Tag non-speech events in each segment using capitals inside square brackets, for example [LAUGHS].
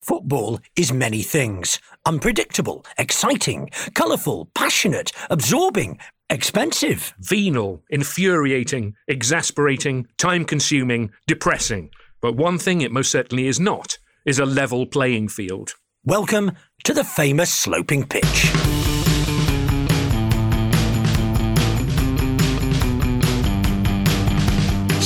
Football is many things unpredictable, exciting, colourful, passionate, absorbing, expensive. venal, infuriating, exasperating, time consuming, depressing. But one thing it most certainly is not is a level playing field. Welcome to the famous sloping pitch.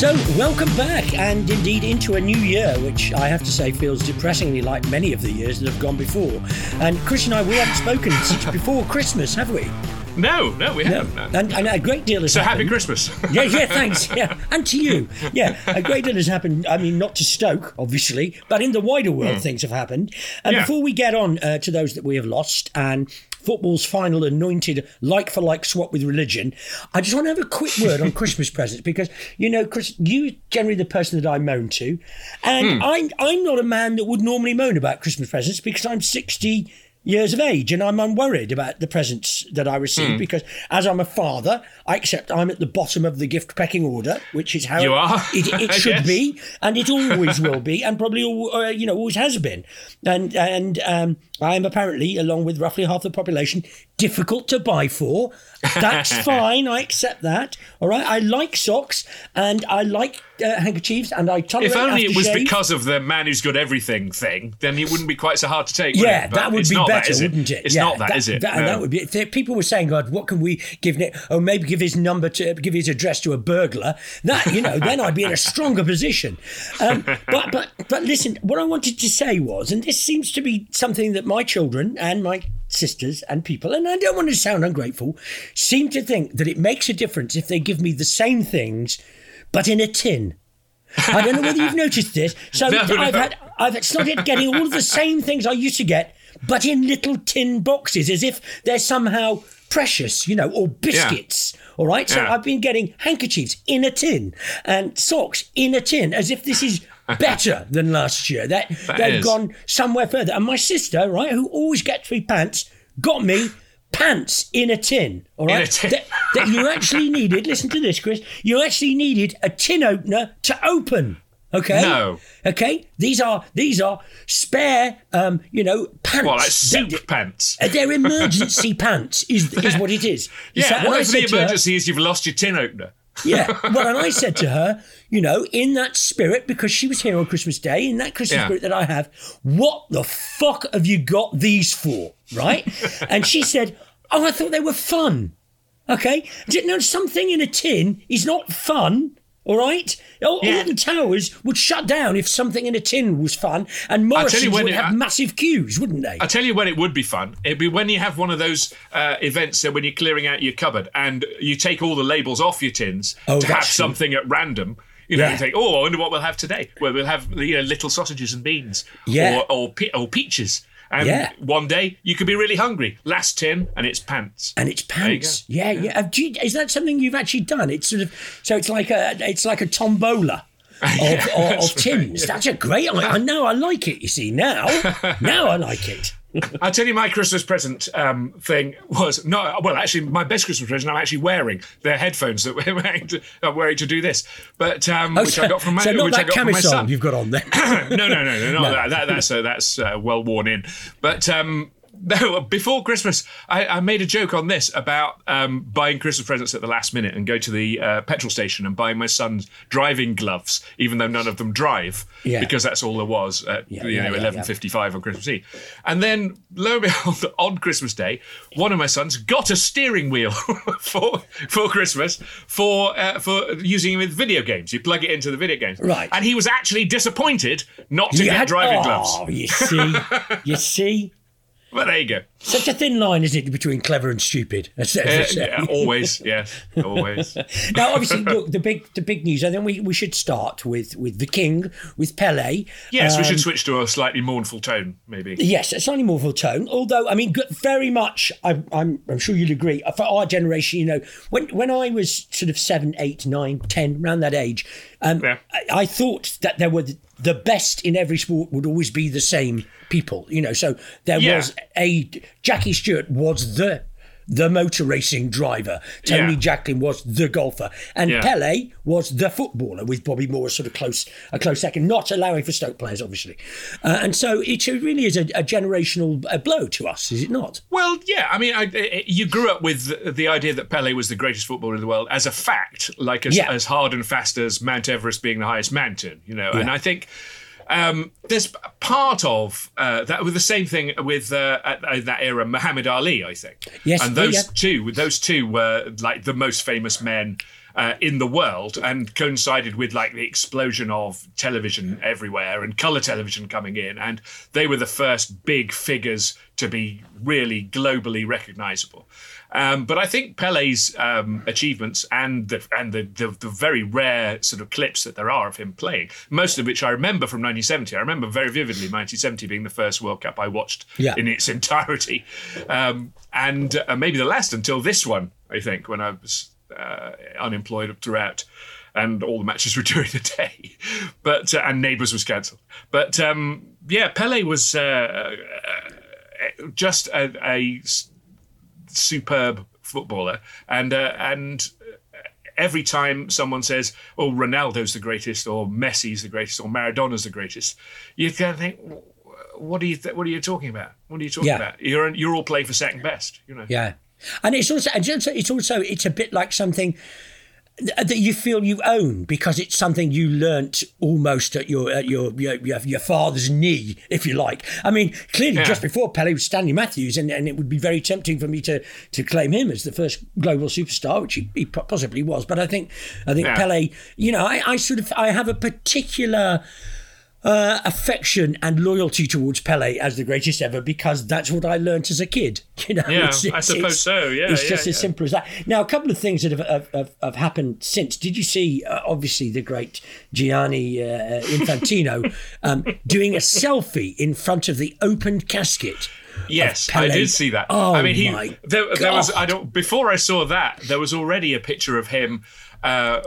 So, welcome back, and indeed into a new year, which I have to say feels depressingly like many of the years that have gone before. And Chris and I, we haven't spoken since before Christmas, have we? No, no, we haven't. no. And, and a great deal has So happened. happy Christmas. [LAUGHS] yeah, yeah, thanks. Yeah, and to you. Yeah, a great deal has happened. I mean, not to Stoke, obviously, but in the wider world, things have happened. And Yeah. before we get on uh, to those that we have lost and football's final anointed like for like swap with religion, I just want to have a quick word on [LAUGHS] Christmas presents because you know, Chris, you generally the person that I moan to, and hmm. I'm I'm not a man that would normally moan about Christmas presents because I'm sixty years of age and I'm unworried about the presents that I receive because as I'm a father, I accept I'm at the bottom of the gift pecking order, which is how You are? it, [LAUGHS] it should Yes. be, and it always will be, and probably uh, you know always has been. And and um, I am apparently, along with roughly half the population, difficult to buy for. That's [LAUGHS] fine. I accept that. All right. I like socks and I like uh, handkerchiefs, and I tolerate. If only it was aftershave. because of the man who's got everything thing, then it wouldn't be quite so hard to take. Yeah? That would be better, that, wouldn't it? It's yeah, not that, is it? That, No. that would be. If people were saying, "God, what can we give it?" Oh, maybe give his number to, give his address to a burglar. That you know, then I'd be in a stronger position. Um, but but but listen, what I wanted to say was, and this seems to be something that my children and my sisters and people, and I don't want to sound ungrateful, seem to think that it makes a difference if they give me the same things, but in a tin. I don't know whether you've noticed this. [LAUGHS] So No, I've no. had I've started getting all of the same things I used to get, but in little tin boxes, as if they're somehow precious, you know, or biscuits. All right. So Yeah. I've been getting handkerchiefs in a tin and socks in a tin, as if this is better than last year. That, That they've is. gone somewhere further. And my sister, right, who always gets me pants, got me pants in a tin. All right, tin. That, that you actually needed. Listen to this, Chris. You actually needed a tin opener to open. Okay. No. Okay. These are these are spare, um, you know, pants. Well, like soup That- pants. [LAUGHS] They're emergency pants, is is what it is. Yeah, So- and what if the to her- emergency is you've lost your tin opener? yeah. [LAUGHS] Well, and I said to her, you know, in that spirit, because she was here on Christmas Day, in that Christmas Yeah. spirit that I have, what the fuck have you got these for? Right? [LAUGHS] and she said, oh, I thought they were fun. Okay? Didn't know something in a tin is not fun. All right, all, Yeah. towers would shut down if something in a tin was fun, and Morrison's would it- have I- massive queues, wouldn't they? I tell you when it would be fun. It'd be when you have one of those uh, events uh, when you're clearing out your cupboard and you take all the labels off your tins Oh, to have true. something at random. You know, Yeah. think, oh, I wonder what we'll have today. Well, we'll have you know little sausages and beans, Yeah. or or, pe- or peaches. And Yeah. one day you could be really hungry. Last tin, and it's pants. and it's pants. Yeah, yeah. Have uh, you- is that something you've actually done? It's sort of so it's like a it's like a tombola. [LAUGHS] of, of, of Tim's. That's a great. I, I know. I like it. You see now. [LAUGHS] Now I like it. I'll tell you my Christmas present um, thing was no, well, actually, my best Christmas present I'm actually wearing. They're headphones that we're [LAUGHS] wearing to, I'm wearing to do this, but um, Oh, which so- I got from my, so not which I that got from my son. you've got on there. [COUGHS] no, no, no, no, no, [LAUGHS] No. That, that, that's uh, that's uh, well worn in. But um, no, [LAUGHS] before Christmas, I, I made a joke on this about um, buying Christmas presents at the last minute and go to the uh, petrol station and buying my son's driving gloves, even though none of them drive, Yeah. because that's all there was at Yeah, you yeah, know eleven fifty five on Christmas Eve. And then lo and behold, [LAUGHS] on Christmas Day, one of my sons got a steering wheel [LAUGHS] for for Christmas for uh, for using it with video games. You plug it into the video games, Right. And he was actually disappointed not to You get had- driving oh, gloves. you see, you see. But there you go. Such a thin line, isn't it, between clever and stupid? That's- Uh, yeah, always, yes, always. [LAUGHS] now, obviously, look the big the big news, and then we, we should start with with the king, with Pele. Yes, we Um, should switch to a slightly mournful tone, maybe. Yes, a slightly mournful tone. Although, I mean, very much, I'm, I'm, I'm sure you'll agree. For our generation, you know, when when I was sort of seven, eight, nine, ten, around that age, um, I, I thought that there were the, best in every sport would always be the same people. You know, so there Yeah. was a Jackie Stewart was the the motor racing driver. Tony Yeah. Jacklin was the golfer, and Yeah. Pele was the footballer, with Bobby Moore sort of close a close second, not allowing for Stoke players, obviously. Uh, and so it really is a, a generational uh, blow to us, is it not? Well, yeah. I mean, I, I- you grew up with the, the idea that Pele was the greatest footballer in the world as a fact, like as, Yeah. as hard and fast as Mount Everest being the highest mountain. You know, and I think. Um, there's part of uh, that with the same thing with uh, at, at that era Muhammad Ali, I think. Yes, and those yeah. two, those two were like the most famous men uh, in the world, and coincided with like the explosion of television everywhere and color television coming in, and they were the first big figures to be really globally recognizable. Um, but I think Pele's um, achievements and the and the, the the very rare sort of clips that there are of him playing, most of which I remember from 1970. I remember very vividly 1970 being the first World Cup I watched Yeah. in its [LAUGHS] entirety, um, and uh, maybe the last until this one. I think when I was uh, unemployed throughout. And all the matches [LAUGHS] were during the day, but uh, and Neighbours was cancelled. But um, yeah, Pele was uh, uh, just a, a superb footballer, and uh, and every time someone says, "Oh, Ronaldo's the greatest," or "Messi's the greatest," or "Maradona's the greatest," you kind of think, "What are you? Th- what are you talking about? What are you talking Yeah. about? You're you're all playing for second best, you know." Yeah, and it's also it's also it's a bit like something th- that you feel you own because it's something you learnt almost at your at your your, your, your father's knee, if you like. I mean, clearly, Yeah. just before Pele was Stanley Matthews, and, and it would be very tempting for me to to claim him as the first global superstar, which he, he possibly was. But I think I think Yeah. Pele, you know, I, I sort of I have a particular uh, affection and loyalty towards Pele as the greatest ever because that's what I learnt as a kid. [LAUGHS] You know, Yeah, I suppose so, yeah, it's yeah, just as simple as that. Now, a couple of things that have have, have, have happened since. Did you see? Uh, obviously, the great Gianni uh, Infantino [LAUGHS] um, doing a selfie in front of the opened casket. Yes, I did see that. Oh I mean, he my there, there was. I don't before I saw that there was already a picture of him uh,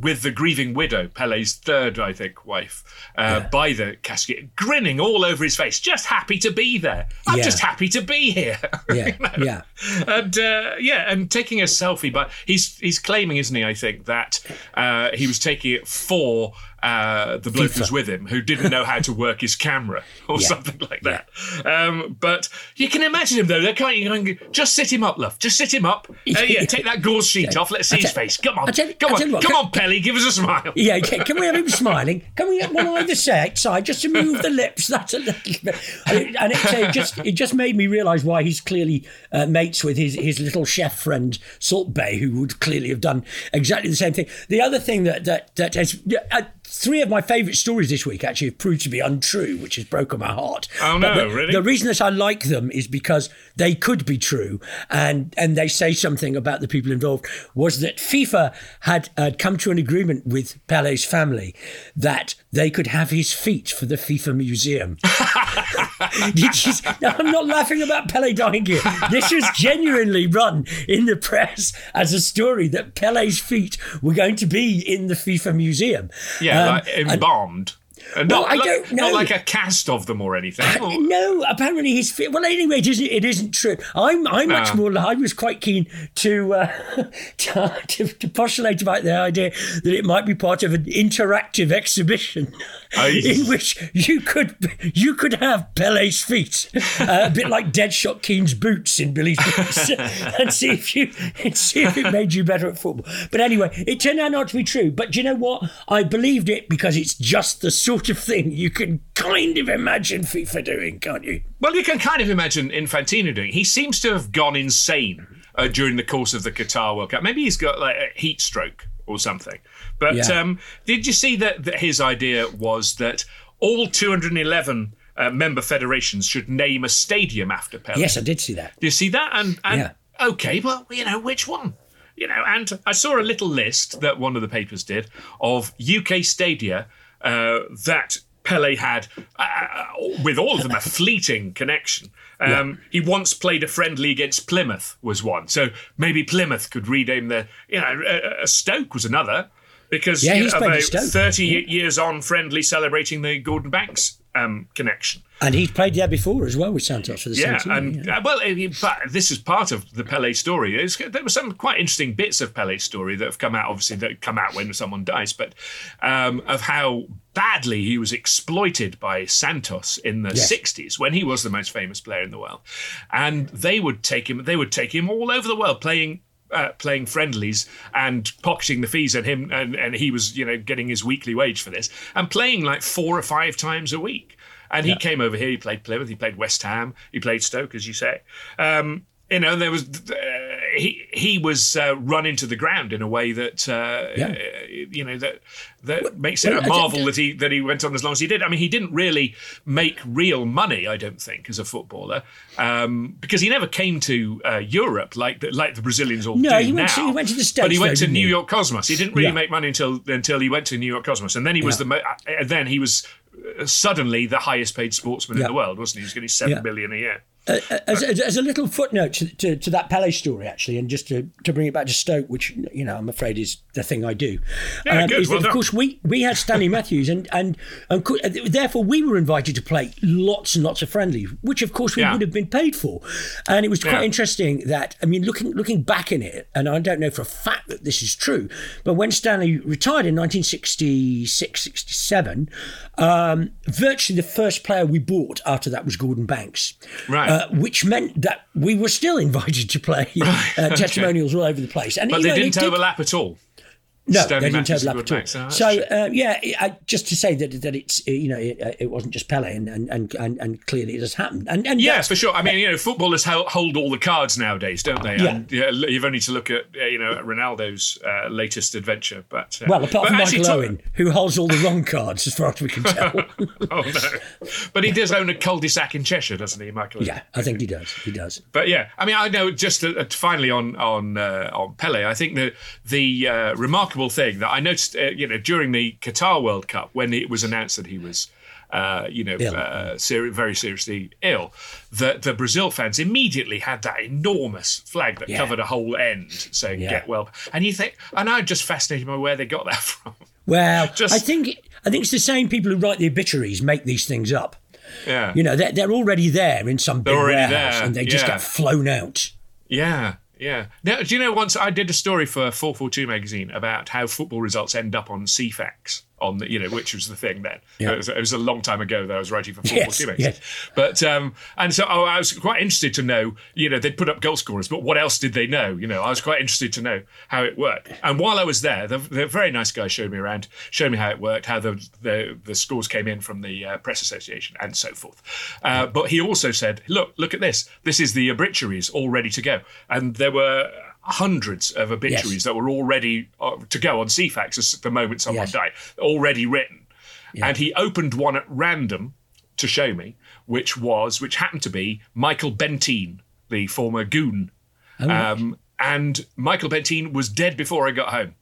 with the grieving widow, Pele's third, I think, wife, uh, by the casket, grinning all over his face, just happy to be there. I'm Yeah. just happy to be here. [LAUGHS] Yeah, yeah. and uh, yeah, and taking a selfie, but he's he's claiming, isn't he? I think that uh, he was taking it for uh, the bloke FIFA. who's with him, who didn't know how to work his camera or Yeah. something like that. Um, but you can imagine him though. Of going, just sit him up, love. Just sit him up. [LAUGHS] Uh, yeah, take that gauze sheet off. Let's see his tell- face. Come on, tell- come on, what, come can- on, Pelly. Give us a smile. Yeah, can, can we have him smiling? Can we have one either side, side just to move the lips? [LAUGHS] That's a little bit. And it, it just it just made me realise why he's clearly uh, mates with his, his little chef friend Salt Bae, who would clearly have done exactly the same thing. The other thing that that that has uh, three of my favourite stories this week actually have proved to be untrue, which has broken my heart. Oh, no, the, really? The reason that I like them is because they could be true, and and they say something about the people involved. Was that FIFA had uh, come to an agreement with Pele's family that they could have his feet for the FIFA museum. [LAUGHS] [LAUGHS] Just, no, I'm not laughing about Pele dying here. This was genuinely run in the press as a story that Pele's feet were going to be in the FIFA museum. Yeah, Um, like embalmed. And Well, not, I like, don't know. Not like a cast of them or anything. Or- No, apparently his feet. Well, anyway, it isn't. It isn't true. I'm. I'm much Ah. more. I was quite keen to, uh, [LAUGHS] to, to to postulate about the idea that it might be part of an interactive exhibition [LAUGHS] Aye. [LAUGHS] in which you could you could have Pele's feet, uh, a bit like Deadshot Keen's boots in Billy's boots, [LAUGHS] and see if you and see if it made you better at football. But anyway, it turned out not to be true. But do you know what? I believed it because it's just the sort of thing you can kind of imagine FIFA doing, can't you? Well, you can kind of imagine Infantino doing. He seems to have gone insane uh, during the course of the Qatar World Cup. Maybe he's got like a heat stroke or something. But Yeah. um, did you see that, that his idea was that all 211 uh, member federations should name a stadium after Pele? Yes, I did see that. Do you see that? And, and Yeah. okay, well, you know, which one? You know, and I saw a little list that one of the papers did of UK stadia uh, that Pele had, uh, with all of them a [LAUGHS] fleeting connection. Um, He once played a friendly against Plymouth, was one. So maybe Plymouth could rename the, you know, uh, uh, Stoke was another. Because Yeah, you he's know, played about Stoke. 30 years on friendly celebrating the Gordon Banks um, connection. And he's played there before as well with Santos for the Yeah, same team. and yeah. uh, well, uh, but this is part of the Pele story. There's, there were some quite interesting bits of Pele's story that have come out. Obviously, that come out when someone dies, but um, of how badly he was exploited by Santos in the Yes. '60s when he was the most famous player in the world, and they would take him. They would take him all over the world playing. Uh, playing friendlies and pocketing the fees, and him and, and he was, you know, getting his weekly wage for this, and playing like four or five times a week. And he came over here. He played Plymouth. He played West Ham. He played Stoke, as you say. Um, you know, there was uh, he he was uh, run into the ground in a way that uh, Yeah. uh, you know that that makes it well, a marvel that- that he that he went on as long as he did. I mean, he didn't really make real money, I don't think, as a footballer, um, because he never came to uh, Europe like the, like the Brazilians all No, do he now. to- he went to the States, but he went though, to New he? York Cosmos. He didn't really Yeah. make money until until he went to New York Cosmos, and then he was Yeah. the mo- uh, then he was uh, suddenly the highest paid sportsman in the world, wasn't he? He was getting seven Yeah. billion a year. Uh, uh, as, as, as a little footnote to, to, to that Pele story, actually, and just to, to bring it back to Stoke, which you know I'm afraid is the thing I do. Yeah, um, good, is well that, of course we, we had Stanley [LAUGHS] Matthews, and and and co- uh, therefore we were invited to play lots and lots of friendlies, which of course we Yeah. would have been paid for, and it was quite Yeah. interesting that I mean looking looking back in it, and I don't know for a fact that this is true, but when Stanley retired in 1966 67, um, virtually the first player we bought after that was Gordon Banks, Right. Uh, which meant that we were still [LAUGHS] invited to play uh, [LAUGHS] testimonials all over the place. And But they know, didn't it did- overlap at all. No, they didn't Matthews overlap and at all. Gordon Banks. Oh, that's so uh, yeah, I, just to say that that it's uh, you know it, uh, it wasn't just Pele, and and, and, and clearly it has happened. And and Yeah, for sure. I mean, you know, footballers hold all the cards nowadays, don't they? Yeah. And, yeah, you've only to look at uh, you know Ronaldo's uh, latest adventure. But uh, well, apart but from Michael talk- Owen, who holds all the wrong cards as far as we can [LAUGHS] tell. oh no, but he does own a cul-de-sac in Cheshire, doesn't he, Michael? yeah, I think he does. He does. But yeah, I mean, I know just uh, finally on on uh, on Pele. I think the the uh, remarkable thing that I noticed, uh, you know, during the Qatar World Cup when it was announced that he was. Uh, you know, Ill. uh, seri- very seriously ill. That the Brazil fans immediately had that enormous flag that Yeah. covered a whole end saying Yeah. "Get well," and you think, and I'm just fascinated by where they got that [LAUGHS] from. Well, [LAUGHS] Just- I think I think it's the same people who write the obituaries make these things up. Yeah, You know, they're, they're already there in some big They're warehouse, there, and they just yeah. get flown out. Yeah, yeah. Now, do you know once I did a story for 442 magazine about how football results end up on Ceefax on the, you know, which was the thing then. Yeah. It, was, it was a long time ago that I was writing for Yes, 442 magazine. yes. But, um, and so oh, I was quite interested to know, you know, they'd put up goal scorers, but what else did they know? You know, I was quite interested to know how it worked. And while I was there, the, the very nice guy showed me around, showed me how it worked, how the, the, the scores came in from the uh, press association and so forth. Uh, but he also said, look, look at this. This is the obituaries all ready to go. And there were hundreds of obituaries Yes. that were already uh, to go on Ceefax as the moment someone Yes. died, already written. And he opened one at random to show me, which was, which happened to be Michael Bentine, the former goon. Oh, Um, and Michael Bentine was dead before I got home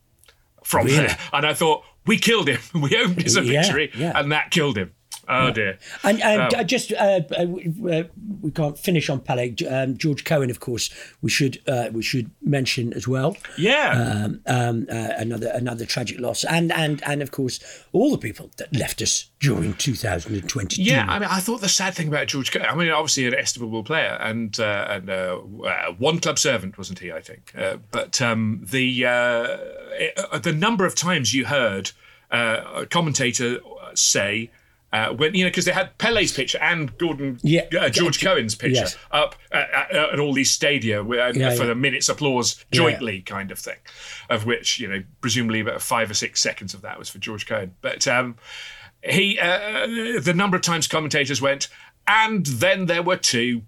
from Really? there. And I thought, we killed him. [LAUGHS] We opened his Yeah, obituary, yeah. and that killed him. Oh dear. And, and Um, uh, just uh, uh, we, uh, can't finish on Pele. Um, George Cohen, of course, we should uh, we should mention as well. Yeah. Um, um, uh, another another tragic loss, and and and of course all the people that left us during 2022. Yeah, I mean, I thought the sad thing about George. Cohen- I mean, obviously an estimable player and uh, and one club servant, wasn't he? I think. Uh, but um, the uh, uh, the number of times you heard uh, a commentator say. Uh, when you know, because they had Pele's picture and Gordon, Yeah. uh, George Cohen's picture Yes. up at, at, at all these stadia where, Yeah, for yeah. a minute's applause jointly, kind of thing, of which you know presumably about five or six seconds of that was for George Cohen. But um, he, uh, the number of times commentators went, and then there were two,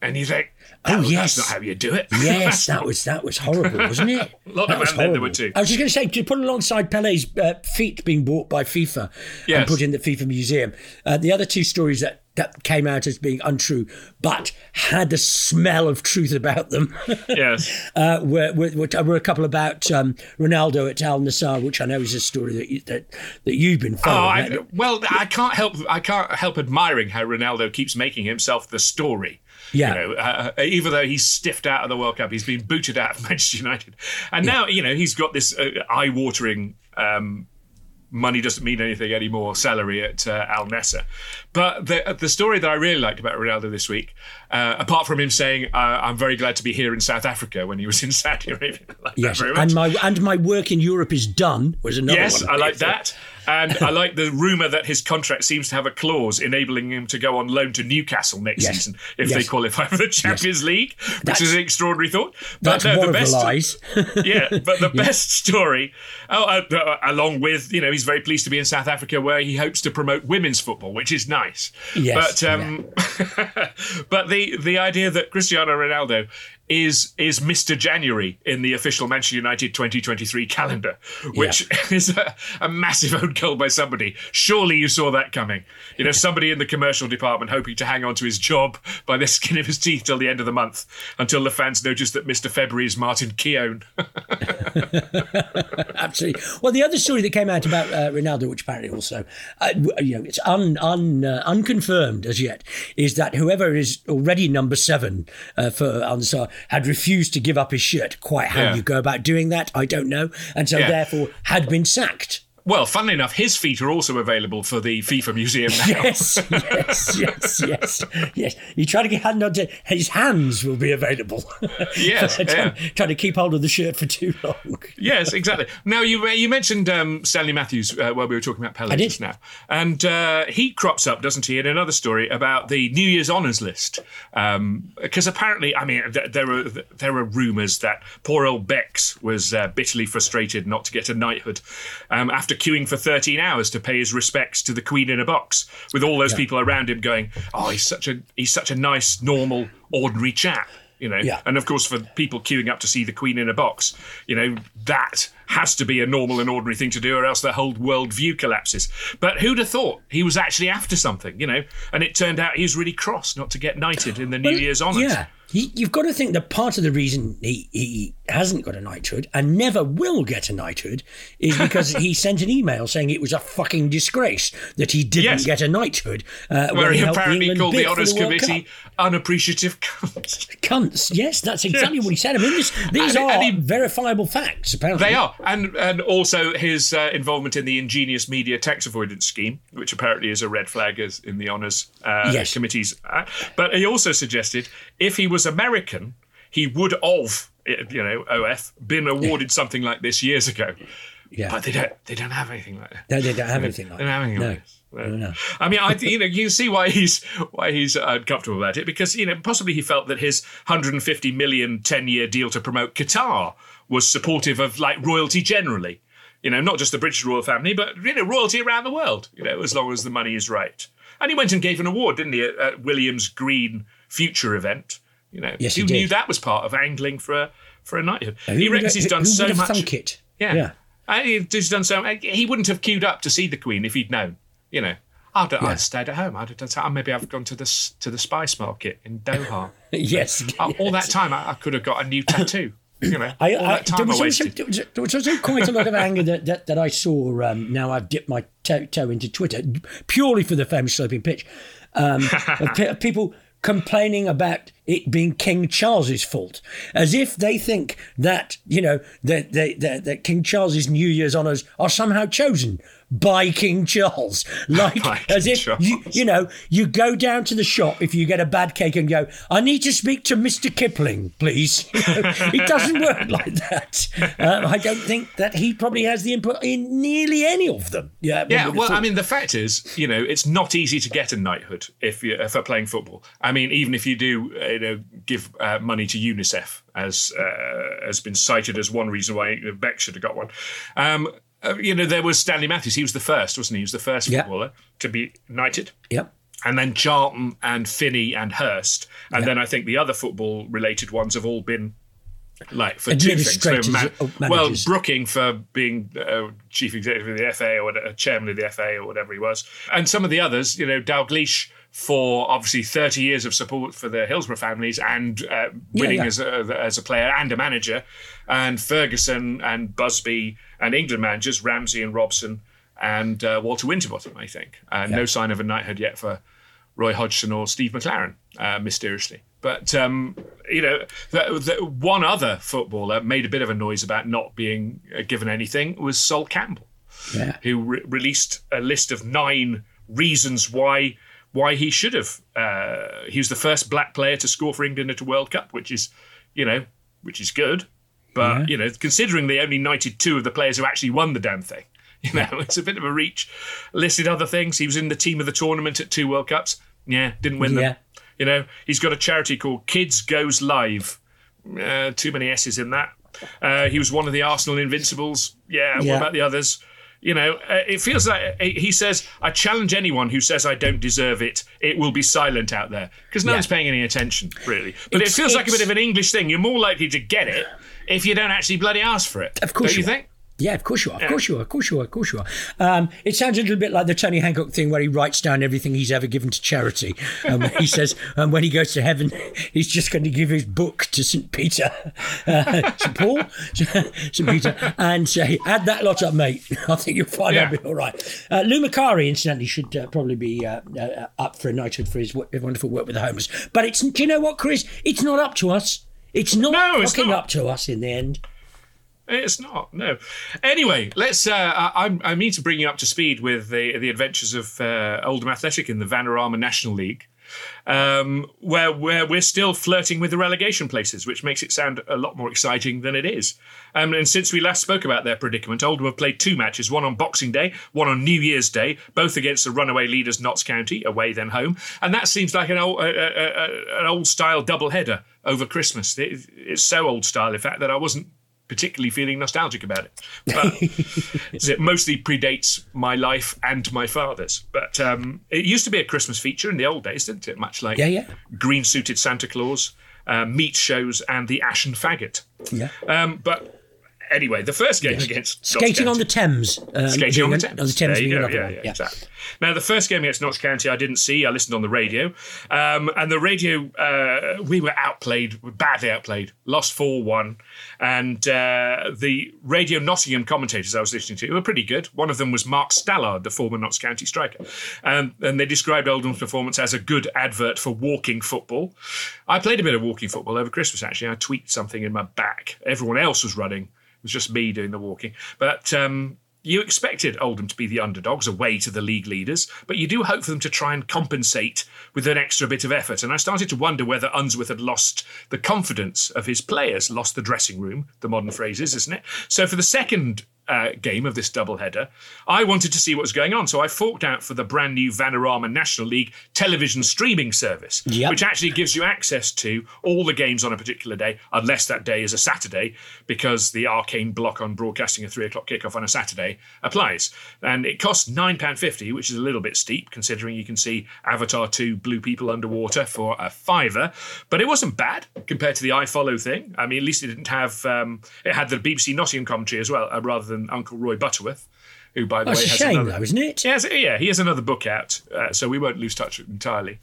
and he's like, Oh, "Oh, yes. that's not how you do it. Yes, [LAUGHS] that was that was horrible, wasn't it? [LAUGHS] Lot that of and there were two. I was just going to say to put alongside Pele's uh, feet being bought by FIFA and put in the FIFA museum. Uh, the other two stories that that came out as being untrue, but had the smell of truth about them. [LAUGHS] yes. uh, were, were, were were a couple about um, Ronaldo at Al Nassr, which I know is a story that you, that, that you've been Oh, following. I, well, I can't help I can't help admiring how Ronaldo keeps making himself the story. Yeah. You know, uh, even though he's stiffed out of the World Cup, he's been booted out of [LAUGHS] Manchester United, and now you know he's got this uh, eye-watering. Um, Money doesn't mean anything anymore. Salary at uh, Al Nassr, but the the story that I really liked about Ronaldo this week, uh, apart from him saying uh, "I'm very glad to be here in South Africa" when he was in [LAUGHS] Saudi Arabia, like yes, and my and my work in Europe is done was another Yes, one. I like that. And I like the rumour that his contract seems to have a clause enabling him to go on loan to Newcastle next Yes. season if Yes. they qualify for the Champions League, which That's- is an extraordinary thought. That's no, one the of best, the lies. [LAUGHS] yeah, but the [LAUGHS] best story, oh, uh, uh, along with you know, he's very pleased to be in South Africa where he hopes to promote women's football, which is nice. Yes, but um, [LAUGHS] but the the idea that Cristiano Ronaldo is is Mr. January in the official Manchester United 2023 calendar, which [LAUGHS] is a, a massive own goal by somebody. Surely you saw that coming. You know, somebody in the commercial department hoping to hang on to his job by the [LAUGHS] skin of his teeth till the end of the month, until the fans notice that Mr. February is Martin Keown. [LAUGHS] Absolutely. Well, the other story that came out about uh, Ronaldo, which apparently also, uh, you know, it's un, un, uh, unconfirmed as yet, is that whoever is already number seven uh, for Al Nassr had refused to give up his shirt. Quite how Yeah. you go about doing that, I don't know, and so Yeah. therefore had been sacked. Well, funnily enough, his feet are also available for the FIFA museum now. Yes, yes, yes, yes, yes. You try to get hand onto his hands will be available. Yes, [LAUGHS] trying, yeah. trying to keep hold of the shirt for too long. Yes, exactly. Now you you mentioned um, Stanley Matthews uh, while we were talking about Pele just now, and uh, he crops up, doesn't he, in another story about the New Year's honours list? Because apparently, I mean, th- there are there are rumours that poor old Becks was uh, bitterly frustrated not to get a knighthood um, after queuing for 13 hours to pay his respects to the Queen in a box, with all those people around him going, "Oh, he's such a he's such a nice, normal, ordinary chap." You know, Yeah. and of course, for people queuing up to see the Queen in a box, you know, that has to be a normal and ordinary thing to do, or else the whole world view collapses. But who'd have thought he was actually after something, you know? And it turned out he was really cross not to get knighted in the New Well, Year's honours. Yeah. He, you've got to think that part of the reason he, he hasn't got a knighthood and never will get a knighthood is because he [LAUGHS] sent an email saying it was a fucking disgrace that he didn't Yes. get a knighthood. Uh, Where he helped apparently called the Honours Committee Cup. unappreciative cunts. [LAUGHS] Cunts, yes, that's exactly what he said. I mean, this, these And- are and he- verifiable facts, apparently. They are, and and also his uh, involvement in the ingenious media tax avoidance scheme, which apparently is a red flag as in the honours uh, Yes. committees. Uh, but he also suggested if he was American, he would have, you know, OF been awarded something like this years ago. Yeah. But they don't. They don't have anything like that. No, they don't have anything like They don't have anything No. like this. No. No, no. I mean, I you know you can see why he's why he's uh, uncomfortable about it because you know possibly he felt that his 150 million 10 year deal to promote Qatar was supportive of like royalty generally. You know, not just the British royal family, but you know royalty around the world. You know, as long as the money is right. And he went and gave an award, didn't he, at, at Williams Green Future event? You know, Yes, he who knew that was part of angling for a for a knighthood? Who he reckons he's done who so much. thunk it? Yeah. He's done so. He wouldn't have queued up to see the Queen if he'd known. You know, I'd, Yeah. I'd stayed at home. I'd have done. So, maybe I've gone to the to the spice market in Doha. [LAUGHS] Yes. Uh, All that time, I, I could have got a new tattoo. you know, I, all that time there, was also, there, was, also quite a lot of anger that, that, that I saw. Um, now I've dipped my toe, toe into Twitter purely for the famous sloping pitch. Um, of pe- of people complaining about it being King Charles's fault, as if they think that you know that that, that, that King Charles's New Year's honours are somehow chosen by King Charles, [LAUGHS] like as if you, Charles. you know you go down to the shop if you get a bad cake and go, I need to speak to Mister Kipling, please. [LAUGHS] You know, it doesn't [LAUGHS] work like that. Uh, I don't think that he probably has the input in nearly any of them. Yeah, Yeah, well, I mean, the fact is, you know, it's not easy to get a knighthood if you for playing football. I mean, even if you do, uh, you know, give uh, money to UNICEF, as uh, has been cited as one reason why Beck should have got one. Um, uh, you know, there was Stanley Matthews. He was the first, wasn't he? He was the first Yeah. footballer to be knighted. Yep. And then Charlton and Finney and Hurst, and then I think the other football-related ones have all been like for two things. Administrators, uh, well. Brooking for being uh, chief executive of the FA or whatever, chairman of the FA or whatever he was, and some of the others, you know, Dalglish for obviously 30 years of support for the Hillsborough families and uh, winning yeah. as a as a player and a manager, and Ferguson and Busby and England managers Ramsey and Robson and uh, Walter Winterbottom, I think. Uh, No sign of a knighthood yet for Roy Hodgson or Steve McClaren, uh, mysteriously. But um, you know, the, the, one other footballer made a bit of a noise about not being uh, given anything was Sol Campbell, Yeah. who re- released a list of nine reasons why why he should have. Uh, he was the first black player to score for England at a World Cup, which is, you know, which is good. But you know, considering they only knighted two of the players who actually won the damn thing, [LAUGHS] you know, it's a bit of a reach. Listed other things. He was in the team of the tournament at two World Cups. Yeah, didn't win Yeah. them. You know, he's got a charity called Kids Goes Live. Uh, too many S's in that. Uh, he was one of the Arsenal Invincibles. Yeah, what about the others? You know, uh, it feels like uh, he says, I challenge anyone who says I don't deserve it. It will be silent out there. Because no Yeah. one's paying any attention, really. But It's- it feels like a bit of an English thing. You're more likely to get it if you don't actually bloody ask for it. Of course you you think? Yeah, of course you are. Of course you are. Of course you are. Of course you are. Um, it sounds a little bit like the Tony Hancock thing where he writes down everything he's ever given to charity. Um, he [LAUGHS] says um, when he goes to heaven, he's just going to give his book to St. Peter, [LAUGHS] uh, St. Paul, [LAUGHS] St. Peter, and say, add that lot up, mate. I think you'll find Yeah. that'll be all right. Uh, Lou Macari, incidentally, should uh, probably be uh, uh, up for a knighthood for his wonderful work with the homeless. But it's, do you know what, Chris? It's not up to us. It's not No, it's fucking not. up to us in the end. It's not. No. Anyway, let's. Uh, I, I'm- I mean to bring you up to speed with the the adventures of uh, Oldham Athletic in the Vanarama National League, um, where where we're still flirting with the relegation places, which makes it sound a lot more exciting than it is. Um, and since we last spoke about their predicament, Oldham have played two matches: one on Boxing Day, one on New Year's Day, both against the runaway leaders Notts County, away then home. And that seems like an old uh, uh, uh, an old style double header over Christmas. It- it's so old style, in fact, that I wasn't particularly feeling nostalgic about it. But [LAUGHS] it mostly predates my life and my father's. But um, it used to be a Christmas feature in the old days, didn't it? Much like Yeah, yeah. green suited Santa Claus, uh, meat shows, and the Ashen Faggot. Yeah. Um, but anyway, the first game against Notts Skating on County- the Thames. Um, Skating on the Thames. On the Thames There you go. Yeah, one, yeah, exactly. Now, the first game against Notts County, I didn't see. I listened on the radio. Um, and the radio, uh, we were outplayed, badly outplayed, lost 4 1. And uh, the radio Nottingham commentators I was listening to were pretty good. One of them was Mark Stallard, the former Notts County striker. Um, and they described Oldham's performance as a good advert for walking football. I played a bit of walking football over Christmas, actually. I tweaked something in my back. Everyone else was running. It was just me doing the walking. But um, you expected Oldham to be the underdogs away to the league leaders, but you do hope for them to try and compensate with an extra bit of effort. And I started to wonder whether Unsworth had lost the confidence of his players, lost the dressing room, the modern phrase is, isn't it? So for the second uh, game of this doubleheader, I wanted to see what was going on. So I forked out for the brand new Vanarama National League television streaming service, Yep. which actually gives you access to all the games on a particular day, unless that day is a Saturday, because the arcane block on broadcasting a three o'clock kickoff on a Saturday applies. And it costs £9.50, which is a little bit steep considering you can see Avatar 2 Blue People Underwater for a fiver. But it wasn't bad compared to the iFollow thing. I mean, at least it didn't have, um, it had the BBC Nottingham commentary as well, uh, rather than Uncle Roy Butterworth. Who, by the That's way, a has shame, another, though, isn't it? Yes, yeah, he has another book out, uh, so we won't lose touch entirely,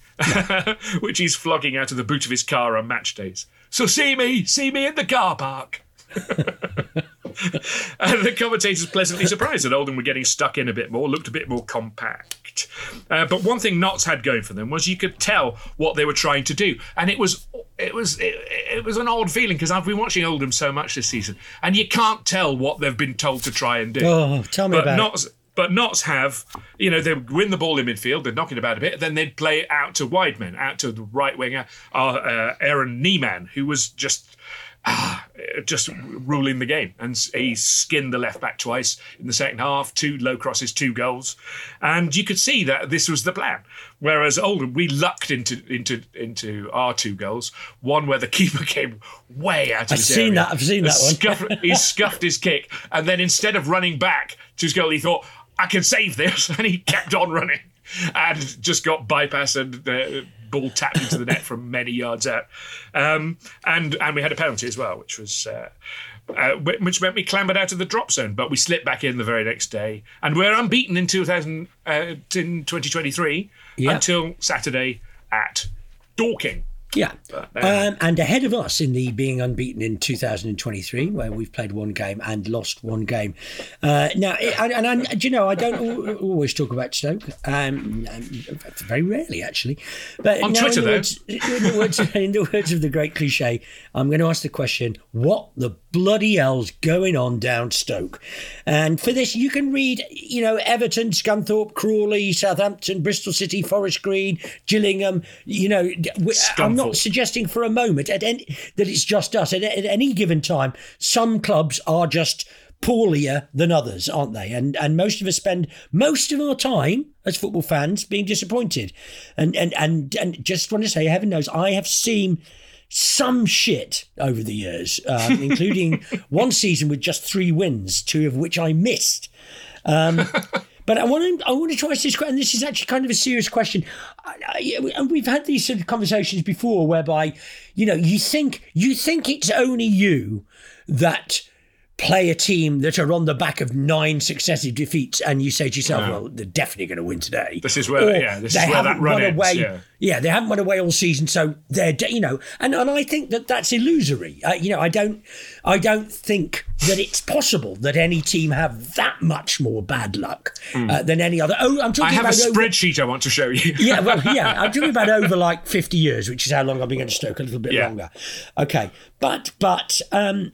[LAUGHS] which he's flogging out of the boot of his car on match days. So see me, see me in the car park. [LAUGHS] and the commentators pleasantly surprised that Oldham were getting stuck in a bit more, looked a bit more compact. Uh, but one thing Notts had going for them was you could tell what they were trying to do, and it was it was it, it was an odd feeling because I've been watching Oldham so much this season, and you can't tell what they've been told to try and do. Oh, tell me but about Notts, But Notts have, you know, they win the ball in midfield, they're knocking about a bit, then they'd play it out to wide men, out to the right winger, uh, uh, Aaron Nemane, who was just [SIGHS] just ruling the game. And he skinned the left back twice in the second half, two low crosses, two goals. And you could see that this was the plan. Whereas Oldham, we lucked into into into our two goals. One where the [LAUGHS] keeper came way out of I've his seen area. that, I've seen that one. He [LAUGHS] scuffed his kick, and then instead of running back to his goal, he thought, "I can save this," [LAUGHS] and he kept on running, and just got bypassed and the ball tapped into the net from many yards out. Um, and and we had a penalty as well, which was. Uh, uh, which meant we clambered out of the drop zone, but we slipped back in the very next day, and we're unbeaten in 2000 uh, in 2023 Yeah. until Saturday at Dorking. Yeah. But, uh, Um, and ahead of us in the being unbeaten in 2023, where we've played one game and lost one game. Uh, now, and, and, and do you know, I don't always talk about Stoke, um, um, very rarely actually. But On Twitter, in the, though. words, in, the words, in the words of the great cliche, I'm going to ask the question: What the bloody hell's going on down Stoke? And for this, you can read, you know, Everton, Scunthorpe, Crawley, Southampton, Bristol City, Forest Green, Gillingham. You know, we- I'm not suggesting for a moment at any, that it's just us. At, at any given time, some clubs are just poorlier than others, aren't they? And and most of us spend most of our time as football fans being disappointed. And and and and just want to say, heaven knows, I have seen some shit over the years, um, [LAUGHS] including one season with just three wins, two of which I missed. Um, [LAUGHS] but I want to I want to try this question. And this is actually kind of a serious question. I, I, and we've had these sort of conversations before, whereby you know you think you think it's only you that play a team that are on the back of nine successive defeats, and you say to yourself, Yeah. "Well, they're definitely going to win today." This is where- Or yeah, this they is where that haven't run won ends, away. yeah. they haven't won away all season, so they're de- you know, and, and I think that that's illusory. Uh, you know, I don't, I don't think that it's possible that any team have that much more bad luck uh, than any other. Oh, I'm talking. I have a about over- spreadsheet I want to show you. yeah, well, yeah, [LAUGHS] I'm talking about over like 50 years, which is how long I've been going to Stoke, a little bit Yeah. longer. Okay, but but um,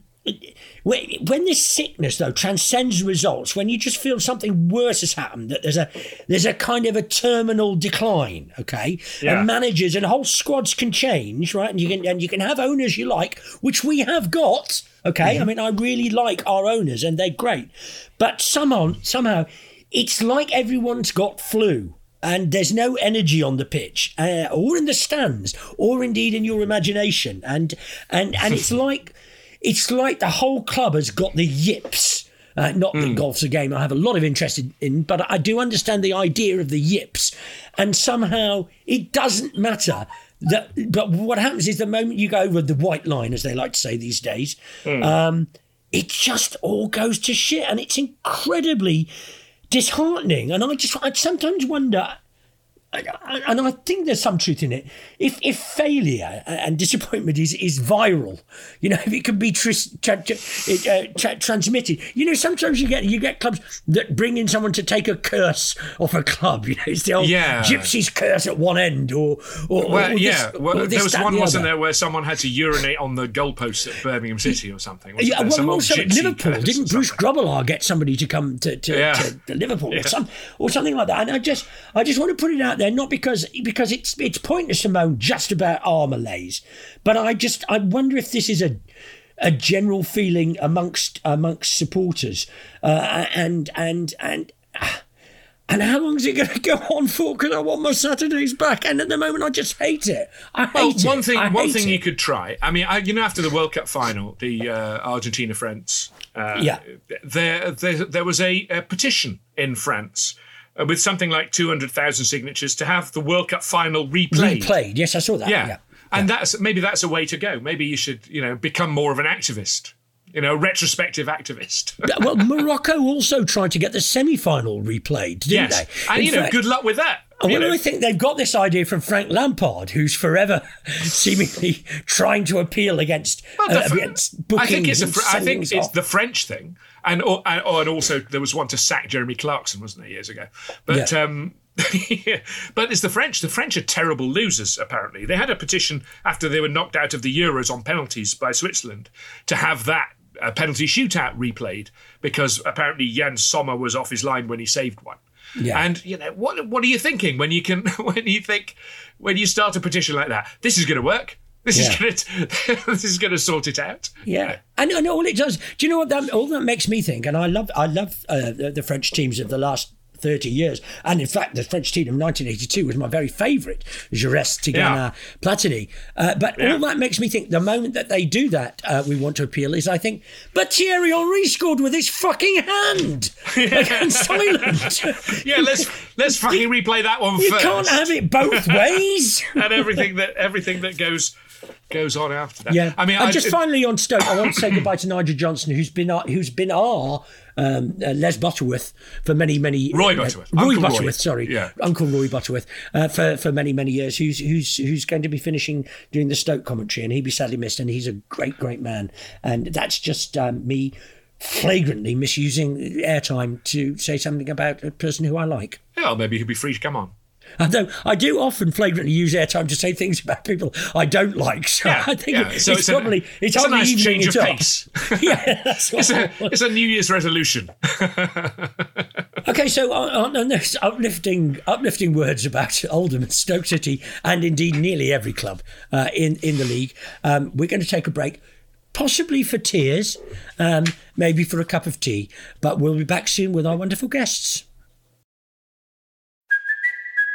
when this sickness though transcends results, when you just feel something worse has happened, that there's a there's a kind of a terminal decline, okay, Yeah. and managers and whole squads can change, right, and you can and you can have owners you like, which we have got. Okay, I mean, I really like our owners, and they're great, but somehow somehow it's like everyone's got flu and there's no energy on the pitch uh, or in the stands or indeed in your imagination. And and and it's [LAUGHS] like it's like the whole club has got the yips uh, not that golf's a game I have a lot of interest in, but I do understand the idea of the yips, and somehow it doesn't matter. That, but what happens is the moment you go over the white line, as they like to say these days, um, it just all goes to shit, and it's incredibly disheartening. And I just, I sometimes wonder, and I think there's some truth in it. If if failure and disappointment is is viral, you know, [LAUGHS] if it can be tris, tra, tra, it, uh, tra, transmitted, you know, sometimes you get you get clubs that bring in someone to take a curse off a club. You know, it's the old Yeah. gypsy's curse at one end, or or, Well, or yeah, well, or this, there was one, the wasn't other. there, where someone had to urinate on the goalposts at Birmingham City or something? Yeah, well, Some also at Liverpool, didn't Bruce. Grobbelaar get somebody to come to, to, Yeah. to, to Liverpool Yeah. or some or something like that? And I just I just want to put it out there, not because because it's it's pointless to moan just about our malaise, but I just I wonder if this is a a general feeling amongst amongst supporters, uh, and and and. And how long is it going to go on for? Because I want my Saturdays back, and at the moment I just hate it. I hate Well, it. one thing, I one thing it. you could try. I mean, I, you know, after the World Cup final, the uh, Argentina France, uh, Yeah. there, there, there was a, a petition in France uh, with something like two hundred thousand signatures to have the World Cup final replayed. replayed. Yes, I saw that. Yeah. yeah. And that's maybe that's a way to go. Maybe you should, you know, become more of an activist. You know, retrospective activist. [LAUGHS] well, Morocco also tried to get the semi-final replayed, didn't yes, they? and In you know, fact- good luck with that. Well, you know. I think they've got this idea from Frank Lampard, who's forever [LAUGHS] seemingly trying to appeal against, Well, uh, against bookings. I think it's Fr- I think it's the French thing, and or, and, or- and also there was one to sack Jeremy Clarkson, wasn't there, years ago? But Yeah. um, [LAUGHS] but it's the French. The French are terrible losers. Apparently, they had a petition after they were knocked out of the Euros on penalties by Switzerland to have that uh, penalty shootout replayed because apparently Yann Sommer was off his line when he saved one. Yeah. And you know what? What are you thinking when you can [LAUGHS] when you think when you start a petition like that? This is going to work. This is going to [LAUGHS] this is going to sort it out. Yeah, and, and all it does. Do you know what that all that makes me think? And I love I love uh, the, the French teams of the last. 30 years. And in fact, the French team of 1982 was my very favourite, Giresse, Tigana, Yeah. Platini. Uh, but all that makes me think the moment that they do that, uh, we want to appeal, is I think, but Thierry Henry scored with his fucking hand [LAUGHS] against Ireland. [LAUGHS] Yeah, let's let's fucking replay that one You first. can't have it both [LAUGHS] ways. and everything that everything that goes goes on after that. Yeah, I mean, and I, just finally on Stoke, I want to say [COUGHS] goodbye to Nigel Johnson, who's been our, who's been our um, uh, Les Butterworth for many many Roy Butterworth. Roy Uncle Roy. Sorry, Yeah. Uncle Roy Butterworth uh, for for many many years. Who's who's who's going to be finishing doing the Stoke commentary, and he'd be sadly missed. And he's a great great man, and that's just um, me flagrantly misusing airtime to say something about a person who I like. well, maybe he'll be free to come on. Although I do often flagrantly use airtime to say things about people I don't like, so Yeah, I think yeah. it's, So it's it's probably it's, it's a nice change of pace. [LAUGHS] [LAUGHS] yeah, that's It's a it's a New Year's resolution. [LAUGHS] Okay, so on, on this uplifting uplifting words about Oldham and Stoke City, and indeed nearly every club uh, in in the league, um, we're going to take a break. Possibly for tears, um, maybe for a cup of tea, but we'll be back soon with our wonderful guests.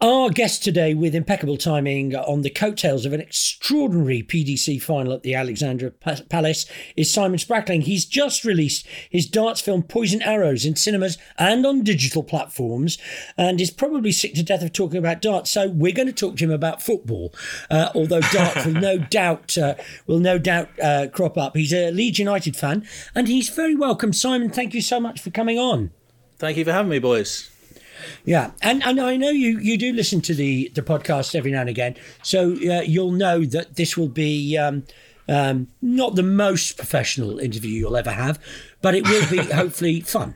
Our guest today, with impeccable timing on the coattails of an extraordinary PDC final at the Alexandra Palace, is Simon Sprackling. He's just released his darts film Poison Arrows in cinemas and on digital platforms, and is probably sick to death of talking about darts. So we're going to talk to him about football, uh, although darts will no [LAUGHS] doubt uh, will no doubt uh, crop up. He's a Leeds United fan, and he's very welcome. Simon, thank you so much for coming on. Thank you for having me, boys. Yeah, and, and I know you, you do listen to the, the podcast every now and again, so uh, you'll know that this will be um, um, not the most professional interview you'll ever have, but it will be [LAUGHS] hopefully fun.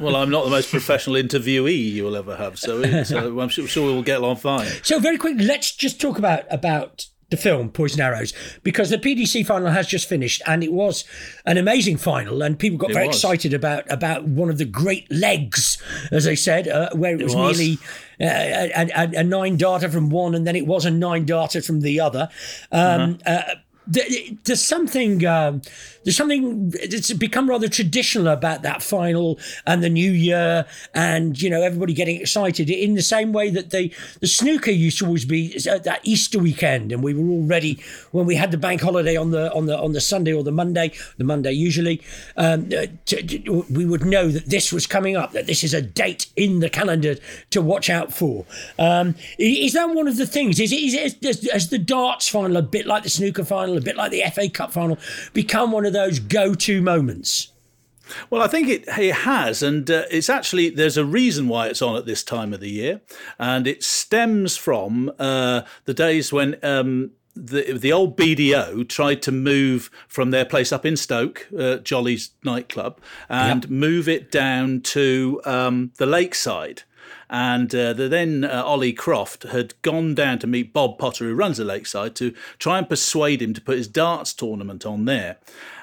Well, I'm not the most professional interviewee you'll ever have, so, [LAUGHS] so I'm sure, sure we'll get along fine. So very quickly, let's just talk about about the film Poison Arrows because the PDC final has just finished and it was an amazing final and people got It very was. excited about about one of the great legs, as they said, uh, where it, It was, was. nearly uh, a, a, a nine darter from one and then it was a nine darter from the other. Um, Uh-huh. uh, there's something um, there's something it's become rather traditional about that final and the new year and you know everybody getting excited in the same way that the the snooker used to always be at that Easter weekend and we were all ready when we had the bank holiday on the on the on the Sunday or the Monday the Monday usually um, to, to, we would know that this was coming up that this is a date in the calendar to watch out for. Um, is that one of the things? Is, is, is, is the darts final a bit like the snooker final final, a bit like the FA Cup final, become one of those go-to moments? Well, I think it, it has, and uh, it's actually there's a reason why it's on at this time of the year, and it stems from uh, the days when. Um, the the old BDO tried to move from their place up in Stoke, uh, Jollees nightclub, and yep. move it down to um, the lakeside. And uh, the then uh, Ollie Croft had gone down to meet Bob Potter, who runs the Lakeside, to try and persuade him to put his darts tournament on there.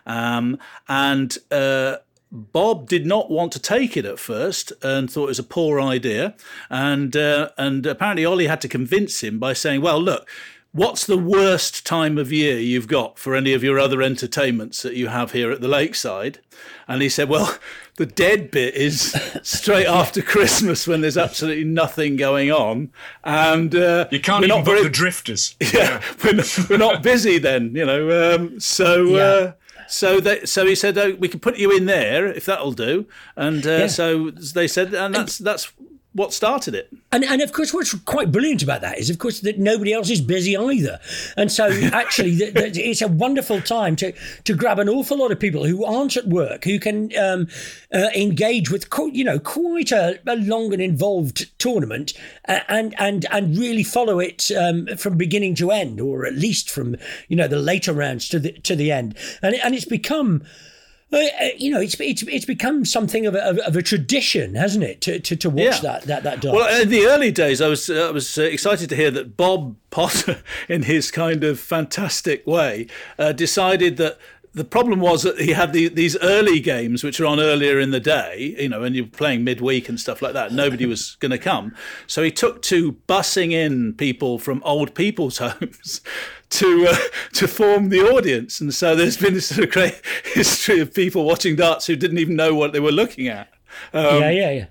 Um, and uh, Bob did not want to take it at first and thought it was a poor idea. And uh, and apparently Ollie had to convince him by saying, "Well, look." What's the worst time of year you've got for any of your other entertainments that you have here at the lakeside? And he said, Well, the dead bit is straight [LAUGHS] after Christmas when there's absolutely nothing going on, and uh, you can't even book very, the drifters. [LAUGHS] Yeah, yeah. We're, not, we're, not, busy then, you know. Um, so. Yeah. Uh, so they, so he said, oh, we can put you in there if that'll do, and uh, yeah. so they said, and that's that's what started it. And and of course, what's quite brilliant about that is, of course, that nobody else is busy either. And so, [LAUGHS] actually, the, the, it's a wonderful time to to grab an awful lot of people who aren't at work, who can um, uh, engage with, you know, quite a, a, long and involved tournament, and and and really follow it um, from beginning to end, or at least from you know the later rounds to the to the end. And and it's become uh, uh, you know, it's it's it's become something of a, of a tradition, hasn't it? To to, to watch yeah. that that that dance. Well, in the early days, I was uh, I was uh, excited to hear that Bob Potter, [LAUGHS] in his kind of fantastic way, uh, decided that the problem was that he had the, these early games, which were on earlier in the day, you know, and you're playing midweek and stuff like that. Nobody was [LAUGHS] going to come. So he took to bussing in people from old people's [LAUGHS] homes to uh, to form the audience. And so there's been this sort of great [LAUGHS] history of people watching darts who didn't even know what they were looking at. Um, yeah, yeah, yeah.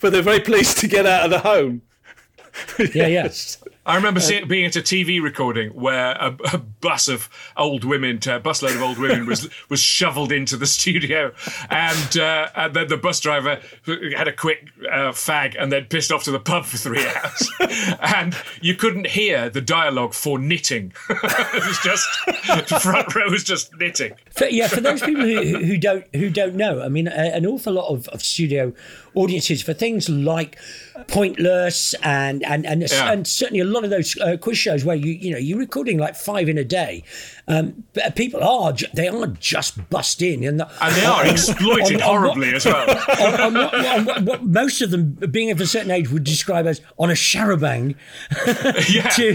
But they're very pleased to get out of the home. yeah, yes. I remember uh, seeing, being at a TV recording where a, a bus of old women, a busload of old women, was [LAUGHS] was shoveled into the studio, and, uh, and then the bus driver had a quick uh, fag and then pissed off to the pub for three hours, [LAUGHS] and you couldn't hear the dialogue for knitting. [LAUGHS] it was just the front row was just knitting. For, yeah, for those people who, who don't who don't know, I mean, a, an awful lot of, of studio audiences for things like Pointless and and and, yeah. and certainly a lot of those uh, quiz shows where you you know you're recording like five in a day. Um, people are they are just bust in and, the, and they are on, exploited on, horribly on what, as well. [LAUGHS] on, what, what, most of them, being of a certain age, would describe as on a charabang. [LAUGHS] yeah. to,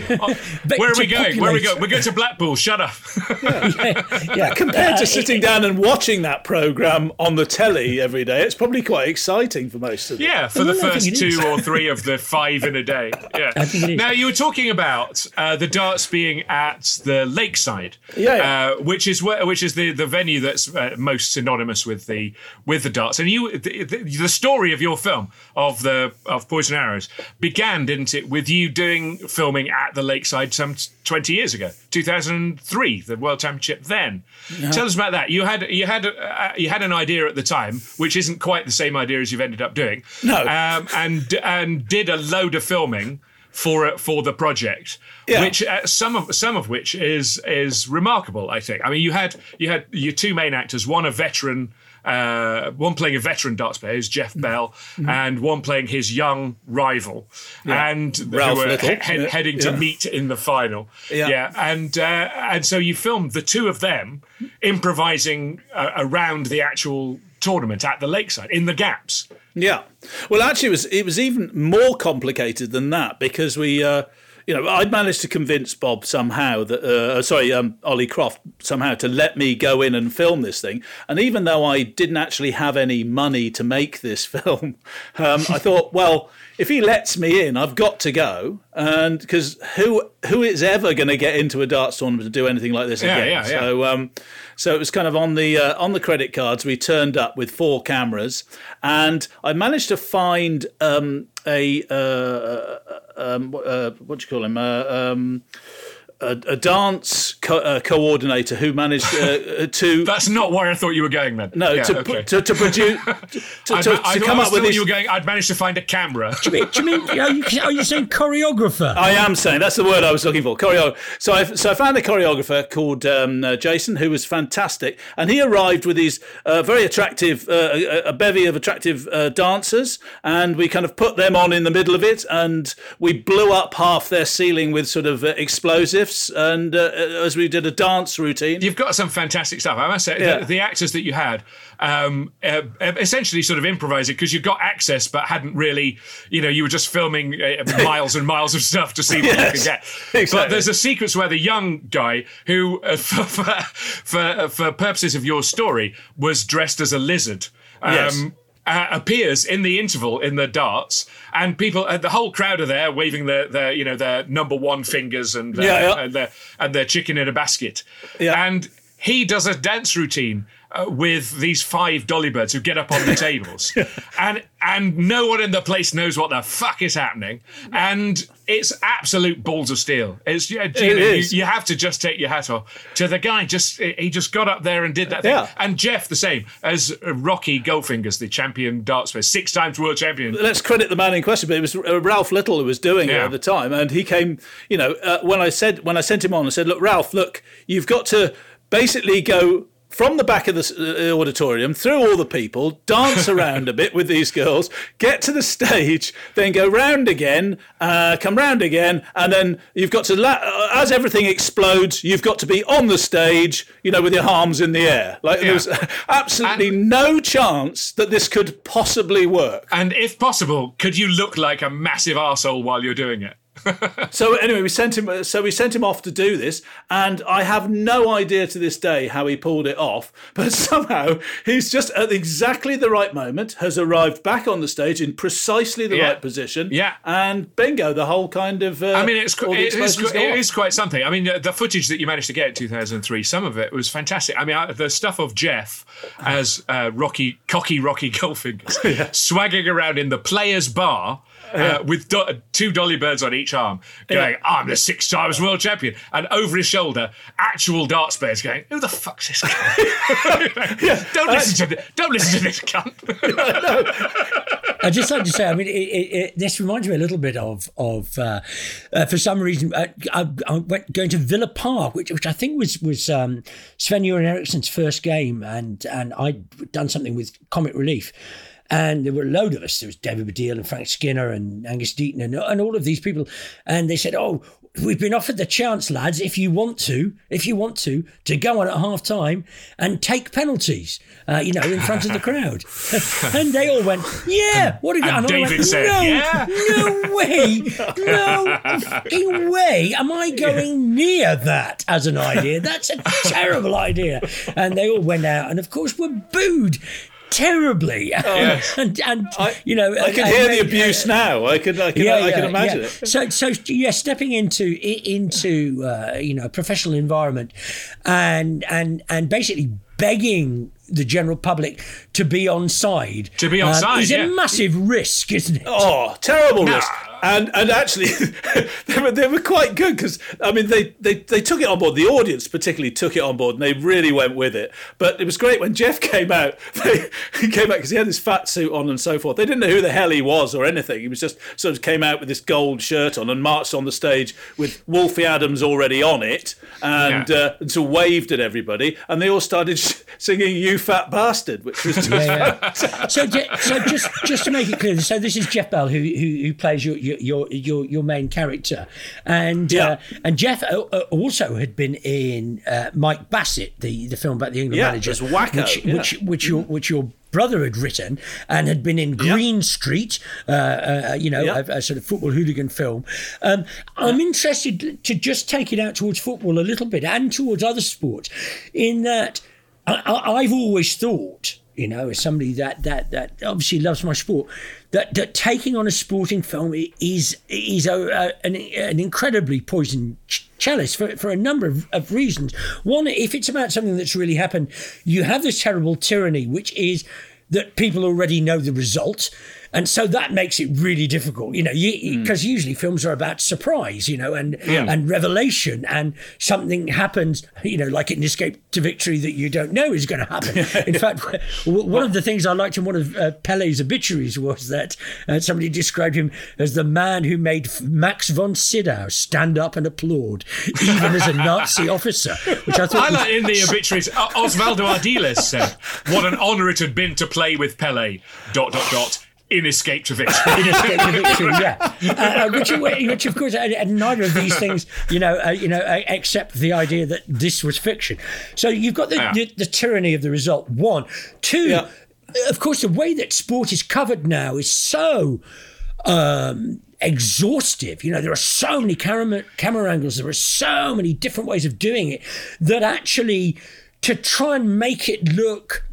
Where are we going? Populate. Where are we going? We're going to Blackpool. Shut up. [LAUGHS] yeah. yeah. yeah. Compared uh, to sitting it, down and watching that program on the telly every day, it's probably quite exciting for most of them. Yeah, for the first two or three of the five in a day. Yeah. Now you were talking about uh, the darts being at the lakeside. Yeah, yeah. Uh, which is where, which is the, the venue that's uh, most synonymous with the with the darts. And you, the, the, the, story of your film of the of Poison Arrows began, didn't it, with you doing filming at the Lakeside some twenty years ago, two thousand three, the World Championship. Then, uh-huh. tell us about that. You had you had uh, you had an idea at the time, which isn't quite the same idea as you've ended up doing. No, um, and and did a load of filming for for the project, yeah. which uh, some of some of which is is remarkable. I think. I mean, you had you had your two main actors, one a veteran. Uh, one playing a veteran darts player, who's Geoff mm-hmm. Bell, mm-hmm. and one playing his young rival, yeah. and Ralph who were he- he- heading to meet in the final. Yeah, and uh, and so you filmed the two of them improvising uh, around the actual tournament at the lakeside in the gaps. Yeah. Well, actually, it was it was even more complicated than that because we. Uh, you know, I'd managed to convince Bob somehow that, uh, sorry, um, Ollie Croft somehow to let me go in and film this thing. And even though I didn't actually have any money to make this [LAUGHS] film, um, I thought, well, if he lets me in, I've got to go. And because who who is ever going to get into a darts tournament to do anything like this Yeah, again? yeah, yeah. So um, so it was kind of on the uh, on the credit cards. We turned up with four cameras, and I managed to find um, a uh, um, uh, what do you call him? Uh, a, a dance co- uh, coordinator who managed uh, to. [LAUGHS] That's not where I thought you were going then. No, Yeah, to, okay. to, to produce [LAUGHS] to, I, to, I, to I come up with thought these. you were going. I'd managed to find a camera. Do you mean, do you mean are, you, are you saying choreographer? I am saying that's the word I was looking for. Choreo. So I so I found a choreographer called um, uh, Jason who was fantastic, and he arrived with these uh, very attractive uh, a, a bevy of attractive uh, dancers, and we kind of put them on in the middle of it, and we blew up half their ceiling with sort of uh, explosives, and uh, as we did a dance routine. You've got some fantastic stuff. I must say, Yeah. the, the actors that you had um, uh, essentially sort of improvised it because you got access, but hadn't really, you know, you were just filming uh, [LAUGHS] miles and miles of stuff to see what Yes, you could get. [LAUGHS] exactly. But there's a sequence where the young guy, who uh, [LAUGHS] for, for, for, for purposes of your story, was dressed as a lizard. Yes. Uh, appears in the interval in the darts, and people, uh, the whole crowd are there waving their, their you know, their number one fingers and their, Yeah, yeah. and their and their chicken in a basket. Yeah. And he does a dance routine uh, with these five dolly birds who get up on the [LAUGHS] tables, and and no one in the place knows what the fuck is happening, and it's absolute balls of steel. It's yeah, you, is. you have to just take your hat off to the guy. Just he just got up there and did that thing. Yeah. And Geoff the same as Rocky Goldfingers, the champion darts player, six times world champion. let's credit the man in question, but it was uh, Ralph Little who was doing it at the time, and he came. You know, uh, when I said when I sent him on, I said, "Look, Ralph, look, you've got to basically go." From the back of the uh, auditorium, through all the people, dance around a bit with these girls, get to the stage, then go round again, uh, come round again, and then you've got to, la- uh, as everything explodes, you've got to be on the stage, you know, with your arms in the air. Like Yeah. there was [LAUGHS] absolutely no chance that this could possibly work. And if possible, could you look like a massive arsehole while you're doing it? [LAUGHS] So anyway, we sent him. So we sent him off to do this, and I have no idea to this day how he pulled it off. [LAUGHS] But somehow he's just at exactly the right moment has arrived back on the stage in precisely the Yeah. right position. Yeah. and bingo, the whole kind of. Uh, I mean, it's it is, it is quite something. I mean, the footage that you managed to get in 2003, some of it was fantastic. I mean, I- the stuff of Geoff as uh, Rocky, cocky Rocky Goldfingers, [LAUGHS] swagging around in the players' bar. Uh, with do- two dolly birds on each arm, going, "I'm the six times world champion," and over his shoulder, actual darts players going, "Who the fuck's this guy?" [LAUGHS] [LAUGHS] don't listen to this. Don't listen to this cunt. [LAUGHS] I just like to say, I mean, it, it, it, this reminds me a little bit of of uh, uh, for some reason uh, I, I went going to Villa Park, which which I think was was um, Sven Göran Eriksson's first game, and and I'd done something with Comic Relief. And there were a load of us. There was David Baddiel and Frank Skinner and Angus Deayton and, and all of these people. And they said, "Oh, we've been offered the chance, lads. If you want to, if you want to, to go on at half time and take penalties, uh, you know, in front of the crowd." [LAUGHS] and they all went, "Yeah, what?" and I David went, said, "No, "Yeah." no way, no fucking [LAUGHS] way am I going near that as an idea. That's a [LAUGHS] terrible idea." And they all went out, and of course were booed. Terribly, [LAUGHS] and, and you know, I can and hear the made- abuse now. I can, I can, I can imagine yeah. it. So, so yeah, stepping into into uh, you know a professional environment, and and and basically begging the general public to be on side To be on side, is yeah. a massive risk, isn't it? Oh, terrible risk. And and actually, [LAUGHS] they were they were quite good because I mean they, they they took it on board. The audience particularly took it on board, and they really went with it. But it was great when Geoff [LAUGHS] came out. They, he [LAUGHS] came out because he had his fat suit on and so forth. They didn't know who the hell he was or anything. He was just sort of came out with this gold shirt on and marched on the stage with Wolfie Adams already on it, and Yeah. uh, and so waved at everybody, and they all started singing "You Fat Bastard," which was just Yeah, yeah. so, so just just to make it clear, so this is Geoff Bell who who, who plays your your your your, main character, and uh, and Geoff uh, uh, also had been in uh, Mike Bassett, the the film about the England Yeah, manager, Wacko, which yeah. which which your which your brother had written and had been in Green Street, uh, uh, you know, a, a sort of football hooligan film. Um, I'm interested to just take it out towards football a little bit and towards other sports, in that I, I, I've always thought, you know, as somebody that that that obviously loves my sport, that that taking on a sporting film is is a, a, an, an incredibly poisoned ch- chalice for, for a number of, of reasons. One, if it's about something that's really happened, you have this terrible tyranny, which is that people already know the result. And so that makes it really difficult, you know, because usually films are about surprise, you know, and Yeah. and revelation, and something happens, you know, like in Escape to Victory that you don't know is going to happen. [LAUGHS] in fact, one of the things I liked in one of uh, Pele's obituaries was that uh, somebody described him as the man who made Max von Sydow stand up and applaud, even as a Nazi [LAUGHS] officer, which I thought I was like in the [LAUGHS] obituaries, Osvaldo Ardiles said, "What an honour it had been to play with Pele." Dot dot dot. In Escape to Victory. in Escape to Victory, yeah. Uh, uh, which, which, of course, uh, uh, neither of these things, you know, uh, you know, uh, accept the idea that this was fiction. So you've got the, Yeah. the, the tyranny of the result. One, two. Of course, the way that sport is covered now is so um, exhaustive. You know, there are so many camera, camera angles, there are so many different ways of doing it that actually to try and make it look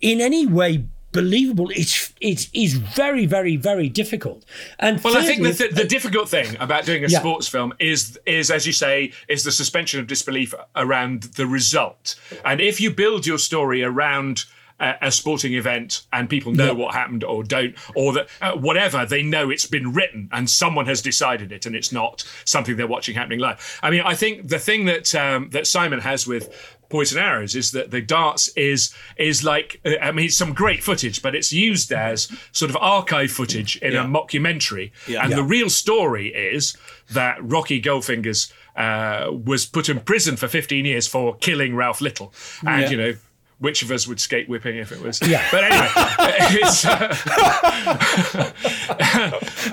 in any way believable is is is very very very difficult. And Well, I think the, thirdly- th- the difficult thing about doing a Yeah. sports film is, is as you say, is the suspension of disbelief around the result. And if you build your story around a, a sporting event and people know Yeah. what happened or don't, or that uh, whatever, they know it's been written and someone has decided it, and it's not something they're watching happening live. I mean, I think the thing that um, that Simon has with Poison Arrows is that the darts is is like I mean it's some great footage, but it's used as sort of archive footage in a mockumentary. Yeah. And Yeah. the real story is that Rocky Goldfingers uh, was put in prison for 15 years for killing Ralph Little, and Yeah. you know. Which of us would skate whipping if it was? Yeah. But anyway, [LAUGHS] uh,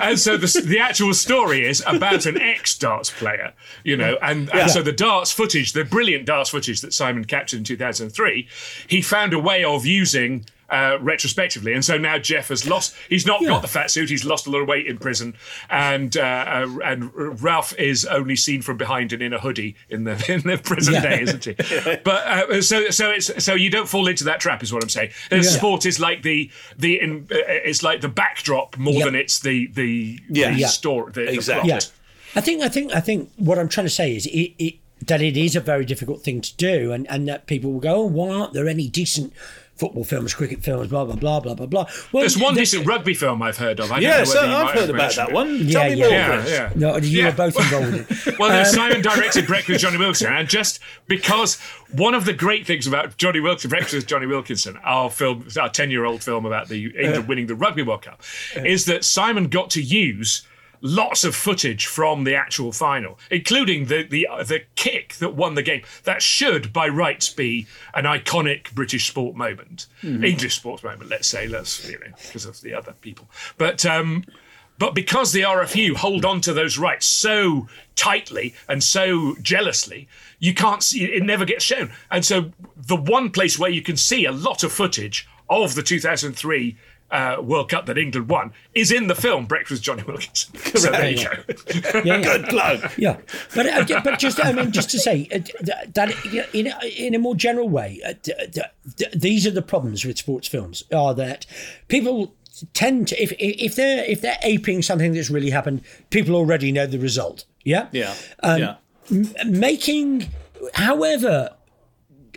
[LAUGHS] and so the, the actual story is about an ex darts player, you know, and, and so the darts footage, the brilliant darts footage that Simon captured in 2003, he found a way of using. Uh, retrospectively, and so now Geoff has lost. He's not got the fat suit. He's lost a lot of weight in prison, and uh, uh, and Ralph is only seen from behind and in a hoodie in the [LAUGHS] in the prison Yeah. day, isn't he? But uh, so so it's so you don't fall into that trap, is what I'm saying. Uh, Sport is like the the in, uh, it's like the backdrop more Yeah. than it's the the, Yeah. the Yeah. story. The, the Exactly. plot. Yeah, I think I think I think what I'm trying to say is it, it, that it is a very difficult thing to do, and and that people will go, oh, why aren't there any decent football films, cricket films, blah blah blah blah blah blah. Well, There's one there- decent rugby film I've heard of. I don't know whether I've heard about that it. one. Yeah, Tell me yeah. more, Yeah, Chris. yeah. No, you Yeah. were both involved in. [LAUGHS] Well, Um, Simon directed [LAUGHS] Breakfast with Jonny Wilkinson, and just because one of the great things about Jonny Wilkinson, Breakfast with Jonny Wilkinson, our film, our ten-year-old film about the England winning the Rugby World Cup, is that Simon got to use lots of footage from the actual final, including the the the kick that won the game. That should, by rights, be an iconic British sport moment, English sports moment. Let's say, let's you know, because of the other people, but. um but because the RFU hold on to those rights so tightly and so jealously, you can't see it never gets shown. And so the one place where you can see a lot of footage of the 2003 uh, World Cup that England won is in the film Breakfast with Jonny Wilkinson. [LAUGHS] So there you go. yeah, [LAUGHS] yeah. Good plug. Yeah, but uh, but just I mean just to say uh, that you know, in a- in a more general way, uh, d- d- d- these are the problems with sports films are that people tend to if if they're if they're aping something that's really happened, people already know the result. Yeah, Yeah. Um, yeah. making however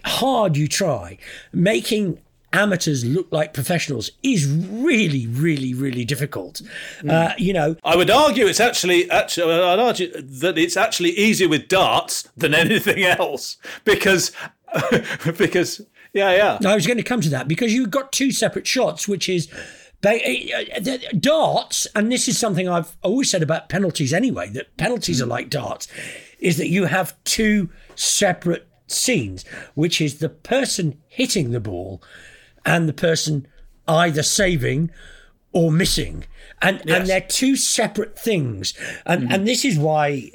hard you try, making amateurs look like professionals is really really really difficult. Uh, you know, I would argue it's actually actually I'd argue that it's actually easier with darts than [LAUGHS] anything else because [LAUGHS] because yeah yeah I was going to come to that because you've got two separate shots, which is uh, darts, and this is something I've always said about penalties anyway, that penalties are like darts, is that you have two separate scenes, which is the person hitting the ball and the person either saving or missing. And, and they're two separate things. And, and this is why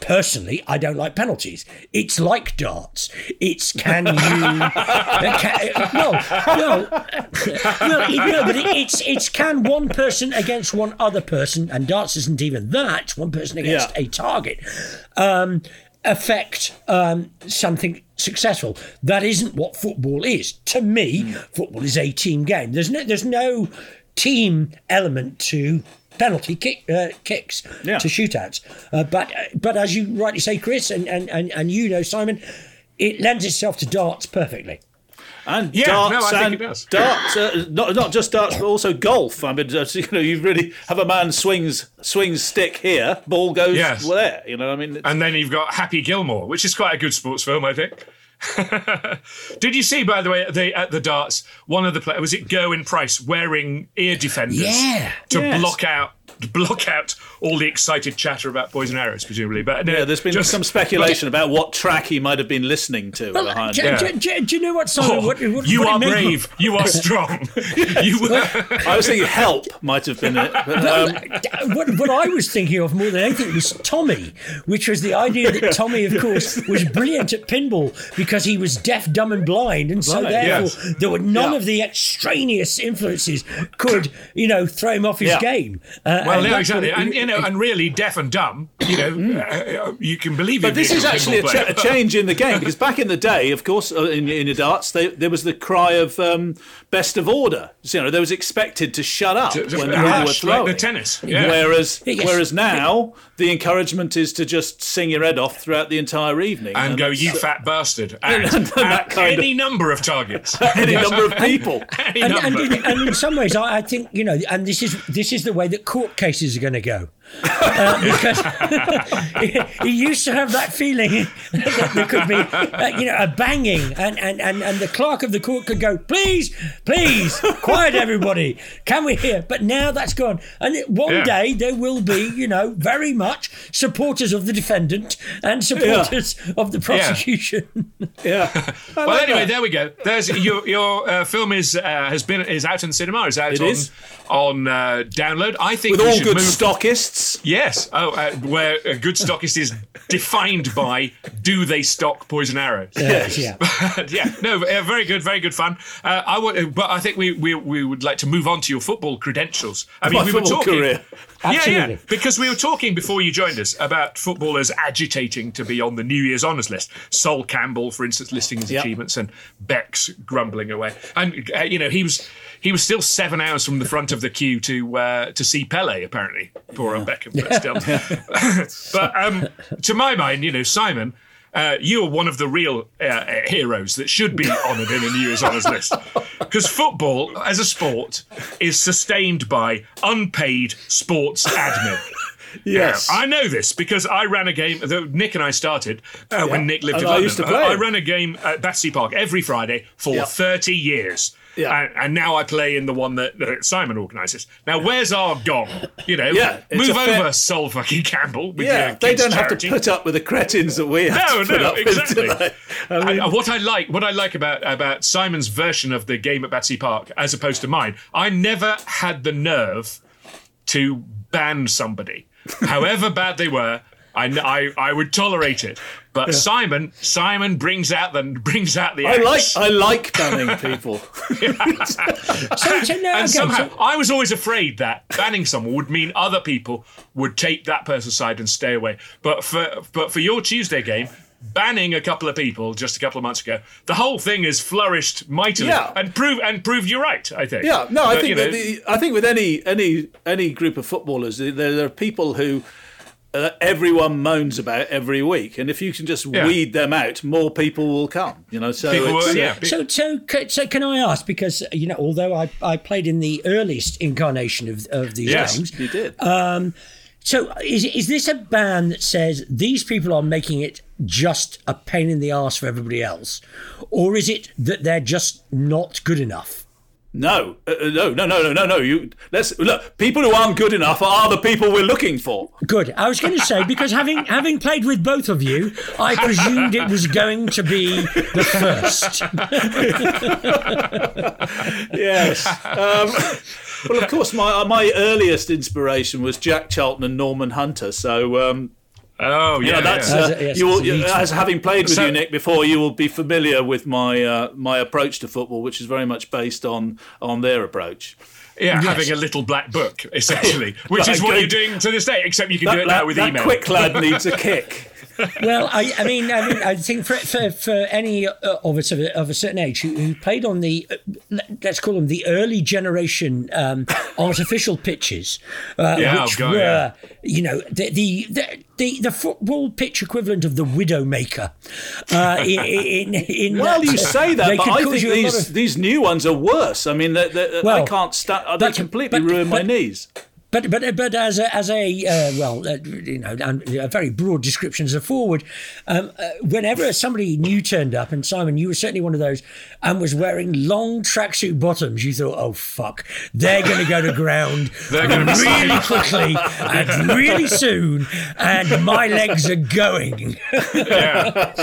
Personally, I don't like penalties. It's like darts. It's can [LAUGHS] you? uh, can, no, no, [LAUGHS] no, no, but it, it's it's can one person against one other person, and darts isn't even that. One person against Yeah. a target. Um, affect um, something successful. That isn't what football is. To me, Hmm. football is a team game. There's no there's no team element to penalty kick, uh, kicks Yeah. to shootouts. Uh, but but as you rightly say, Chris, and, and, and, and you know, Simon, it lends itself to darts perfectly. And Yeah, no, darts think and darts, uh, not not just darts, but also golf. I mean, [LAUGHS] you know, you really have a man swings swings stick here, ball goes Yes. there. You know, I mean, And then you've got Happy Gilmore, which is quite a good sports film, I think. [LAUGHS] Did you see, by the way, at the, at the darts, one of the players was it Gerwyn Price wearing ear defenders Yeah. to Yes. block out block out all the excited chatter about Poison Arrows, presumably. But no, yeah, there's been just- some speculation about what track he might have been listening to Well, behind. do, Yeah. do- do- do you know what, Simon? Oh, what, what, you what are made me- brave. You are strong. [LAUGHS] you I was thinking help might have been it. But, Well, um, what, what I was thinking of more than anything was Tommy, which was the idea that Tommy, of course, was brilliant at pinball because he was deaf, dumb, and blind, and so Right, therefore yes. there were none Yeah. of the extraneous influences could, you know, throw him off his Yeah. game. Uh, well, and no, exactly, and you know, and really deaf and dumb. You know, uh, you can believe. It. But this is actually a, cha- a change in the game because back in the day, of course, uh, in, in the darts, they, there was the cry of um, best of order. So, you know, they was expected to shut up To- to- when yeah, people were like the throwing. tennis, yeah. Whereas, Yes. whereas now the encouragement is to just sing your head off throughout the entire evening and go, you uh, fat bastard, [LAUGHS] and, and that at kind of- any number of targets, [LAUGHS] any number of people. [LAUGHS] any and, and, number. in, and in some ways, I, I think you know, and this is this is the way that court cases are going to go, uh, [LAUGHS] because [LAUGHS] he used to have that feeling [LAUGHS] that there could be, uh, you know, a banging, and, and, and, and the clerk of the court could go, please, please, quiet everybody, can we hear? But now that's gone, and it- one Yeah. day there will be, you know, very much supporters of the defendant and supporters of the prosecution. Yeah. I Well, like anyway, that. there we go. There's your your uh, film is uh, has been is out in the cinema. Is out It on is. on uh, download. I think with all good move. stockists. Yes. Oh, uh, where a good stockist is defined by do they stock poison arrows? Yes, yeah. [LAUGHS] yeah, no, uh, very good, very good fun. Uh, I want, but I think we, we we would like to move on to your football credentials. I mean, My we were football talking. career. Yeah, yeah, because we were talking before you joined us about footballers agitating to be on the New Year's honours list. Sol Campbell, for instance, listing his Yep. achievements, and Becks grumbling away. And uh, you know, he was he was still seven hours from the front of the queue to uh, to see Pele. Apparently, poor old Beckham, but still. [LAUGHS] [LAUGHS] but um, to my mind, you know, Simon. Uh, you are one of the real uh, uh, heroes that should be [LAUGHS] honoured in a New Year's honours list. Because football, as a sport, is sustained by unpaid sports admin. [LAUGHS] Yes. I know this because I ran a game that Nick and I started uh, when Nick lived And in I London. used to play I, ran a game at Battersea Park every Friday for Yeah. 30 years. Yeah. And, and now I play in the one that, that Simon organises. Now, where's our gong? You know, Yeah, move a fair- over, Sol fucking Campbell. With Yeah, they don't have charity. to put up with the cretins that we have No, to put no, up with exactly. I I- mean, I- what I like, what I like about about Simon's version of the game at Battersea Park, as opposed to mine, I never had the nerve to ban somebody, [LAUGHS] however bad they were. I, I, I would tolerate it, but Simon Simon brings out the brings out the. I like. I like banning people. [LAUGHS] So, so now, and okay, somehow so- I was always afraid that banning someone would mean other people would take that person's side and stay away. But for but for your Tuesday game, banning a couple of people just a couple of months ago, the whole thing has flourished mightily Yeah. and proved and proved you right. I think. Yeah, no, I think you know, that the, I think with any any any group of footballers, there, there are people who uh, everyone moans about every week, and if you can just Yeah. weed them out, more people will come. You know, so people it's, were, uh, yeah. So, so, so, can I ask? Because you know, although I, I played in the earliest incarnation of, of these Yes. games, you did. so is is this a ban that says these people are making it just a pain in the ass for everybody else, or is it that they're just not good enough? No, uh, uh, no, no, no, no, no, no. You let's look. People who aren't good enough are the people we're looking for. Good. I was going to say because having having played with both of you, I presumed it was going to be the first. [LAUGHS] Yes. Um, well, of course, my my earliest inspiration was Jack Charlton and Norman Hunter. So um, Oh You yeah, know, that's yeah. uh, As yes, you will, as you, as having played with So- you, Nick, before, you will be familiar with my uh, my approach to football, which is very much based on on their approach. yeah, having a little black book essentially, [LAUGHS] which is what good. you're doing to this day. Except you can That, do it now with that email. quick lad needs a [LAUGHS] kick. Well, I, I mean, I mean, I think for for, for any uh, of us of a, of a certain age who, who played on the uh, let's call them the early generation um, [LAUGHS] artificial pitches, uh, Yeah, which God, were yeah. you know the the. the the, the football pitch equivalent of the Widowmaker. Uh, in, in, in [LAUGHS] Well, that, you say that, but I cause think you a lot these of- these new ones are worse. I mean, they they I Well, can't stand. They completely but- ruin my but- knees. But but but as a as a uh, well, uh, you know, a very broad description as a forward. Um, uh, whenever somebody new turned up, and Simon, you were certainly one of those, and was wearing long tracksuit bottoms, you thought, oh fuck, they're going to go to ground [LAUGHS] They're gonna be really quickly and [LAUGHS] really soon, and my legs are going. [LAUGHS] yeah.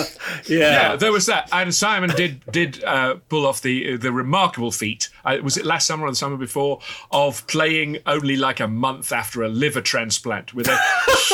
Yeah. Yeah, there was that, and Simon did did uh, pull off the the remarkable feat. Uh, was it last summer or the summer before of playing only like a month after a liver transplant with a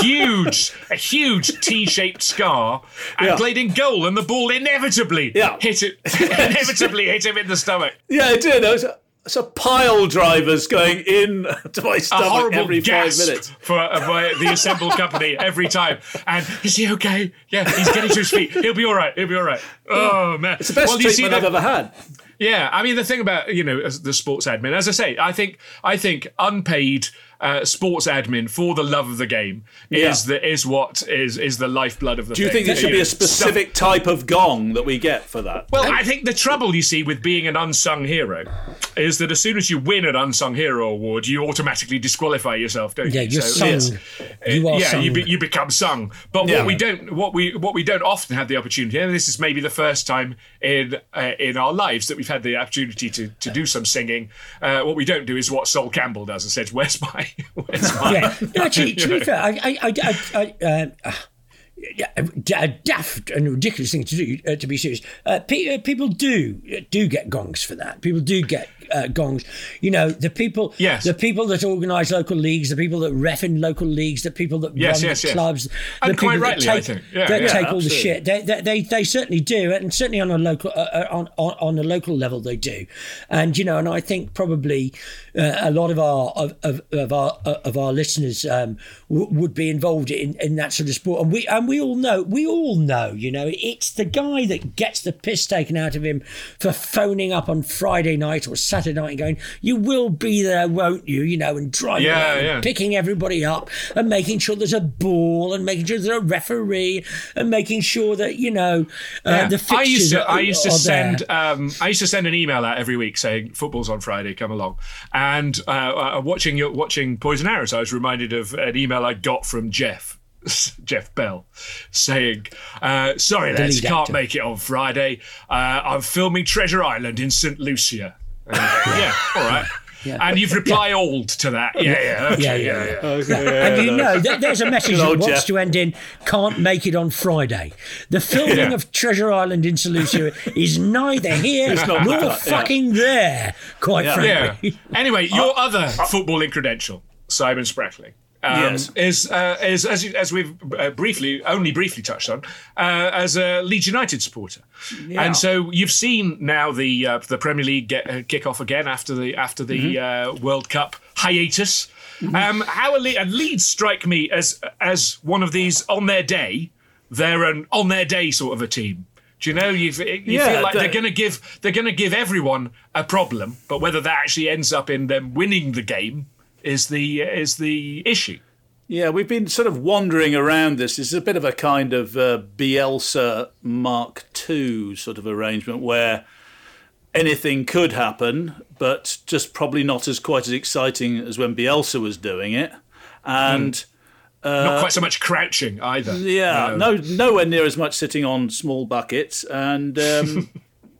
huge a huge T-shaped scar and Yeah. played in goal, and the ball inevitably Yeah. hit it [LAUGHS] inevitably hit him in the stomach. Yeah, it did. There was a, it's a pile drivers going in [LAUGHS] to my stomach every five minutes. for uh, by the assembled company every time. And is he okay? Yeah, he's getting to his feet. He'll be all right. He'll be all right. Oh man, It's the best Well, treatment I've ever had. Yeah, I mean the thing about you know the sports admin, as I say, I think I think unpaid uh, sports admin for the love of the game is Yeah. the is what is is the lifeblood of the. Do you thing. think there should be know, a specific type of gong that we get for that? Well, I think the trouble you see with being an unsung hero is that as soon as you win an unsung hero award, you automatically disqualify yourself, don't Yeah, you? you're So- sung. You are yeah, sung. you, be, you become sung. But Yeah. what we don't, what we what we don't often have the opportunity, and this is maybe the first time in uh, in our lives that we've had the opportunity to to do some singing. Uh, what we don't do is what Sol Campbell does and says, where's my?" [LAUGHS] yeah. No, actually, to be [LAUGHS] fair, I, I, I, I, I uh, uh, a daft and ridiculous thing to do. Uh, to be serious, uh, pe- uh, people do do get gongs for that. People do get uh, gongs. You know, the people, Yes. the people that organise local leagues, the people that ref in local leagues, the people that Yes, run yes, the clubs, And the quite people rightly, that I take, think. Yeah, that yeah, take all the shit. They, they, they, certainly do, and certainly on a local, uh, uh, on, on on a local level, they do. And you know, and I think probably uh, a lot of our of, of, of our of our listeners um, w- would be involved in, in that sort of sport. And we and we all know, we all know, you know, it's the guy that gets the piss taken out of him for phoning up on Friday night or Saturday night and going, "You will be there, won't you?" You know, and driving Yeah, yeah. picking everybody up and making sure there's a ball and making sure there's a referee and making sure that you know uh, Yeah. the I fixtures used to, are, I used to send, um, I used to send an email out every week saying football's on Friday, come along. And uh, uh, watching your watching Poison Arrows, I was reminded of an email I got from Geoff. [LAUGHS] Geoff Bell saying, uh, "Sorry, lads, can't make it on Friday. Uh, I'm filming Treasure Island in St Lucia." And, yeah, all right. And you've reply all to that. Yeah, yeah, okay, Yeah, yeah, yeah, yeah. Yeah. and you know that there's a message that wants Geoff. to end in can't make it on Friday. The filming Yeah. of Treasure Island in St Lucia is neither here nor that, yeah. fucking there. Quite Yeah. Yeah. frankly. Anyway, your uh, other footballing credential, Simon Sprackling. Um, Yes. is uh, is as, you- as we've uh, briefly only briefly touched on uh, as a Leeds United supporter, and so you've seen now the uh, the Premier League get, uh, kick off again after the after the uh, World Cup hiatus. Um, how are Le- and Leeds strike me as as one of these on their day, they're an on their day sort of a team. Do you know you, Yeah, feel like they- they're going to give they're going to give everyone a problem, but whether that actually ends up in them winning the game is the is the issue. Yeah, we've been sort of wandering around this. This is a bit of a kind of uh, Bielsa Mark II sort of arrangement where anything could happen, but just probably not as quite as exciting as when Bielsa was doing it. And Not quite so much crouching either. yeah, no, nowhere near as much sitting on small buckets. And um,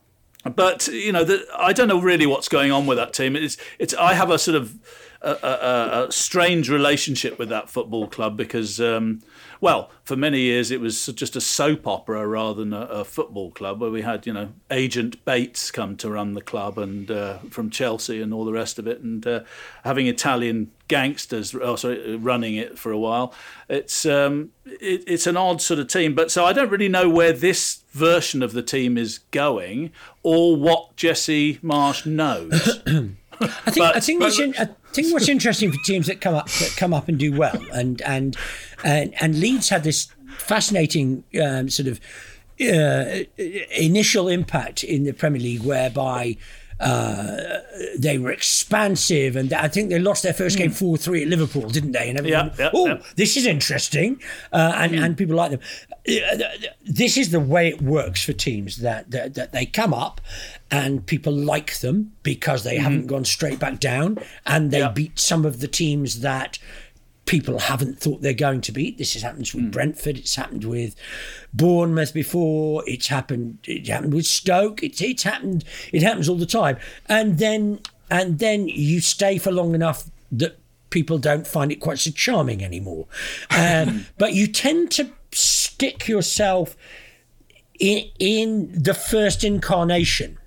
[LAUGHS] but you know, the, I don't know really what's going on with that team. It's it's. I have a sort of a, a, a strange relationship with that football club because, um, well, for many years it was just a soap opera rather than a, a, football club where we had, you know, Agent Bates come to run the club and uh, from Chelsea and all the rest of it, and uh, having Italian gangsters oh, sorry, running it for a while. It's um, it, it's an odd sort of team, but so I don't really know where this version of the team is going or what Jesse Marsch knows. [CLEARS THROAT] I think but, I think what's in, I think what's interesting for teams that come up that come up and do well, and and and, and Leeds had this fascinating um, sort of uh, initial impact in the Premier League, whereby uh, they were expansive, and I think they lost their first game hmm. four three at Liverpool, didn't they? And everyone, yeah, yeah, oh, yeah. this is interesting, uh, and mm. and people like them. This is the way it works for teams that that, that they come up, and people like them because they mm. haven't gone straight back down, and they beat some of the teams that people haven't thought they're going to beat. This has happened with mm. Brentford. It's happened with Bournemouth before. It's happened. It happened with Stoke. It's it's happened. It happens all the time. And then and then you stay for long enough that people don't find it quite so charming anymore. [LAUGHS] Um, but you tend to stick yourself in in the first incarnation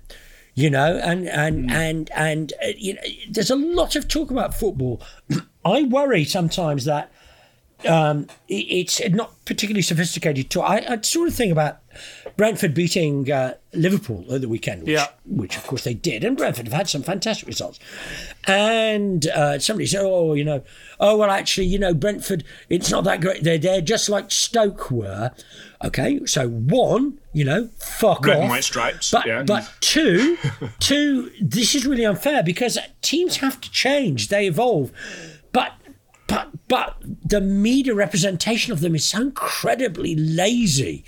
you know and and mm. and and uh, you know there's a lot of talk about football [CLEARS THROAT] I worry sometimes that um, it's not particularly sophisticated. To I, I, sort of think about Brentford beating uh, Liverpool at the weekend, which, yeah. which of course they did, and Brentford have had some fantastic results. And uh, somebody said, "Oh, you know, oh well, actually, you know, Brentford, it's not that great. They're they're just like Stoke were." Okay, so one, you know, fuck Red off. and white stripes. But yeah. but two, two, this is really unfair because teams have to change. They evolve but but but the media representation of them is so incredibly lazy.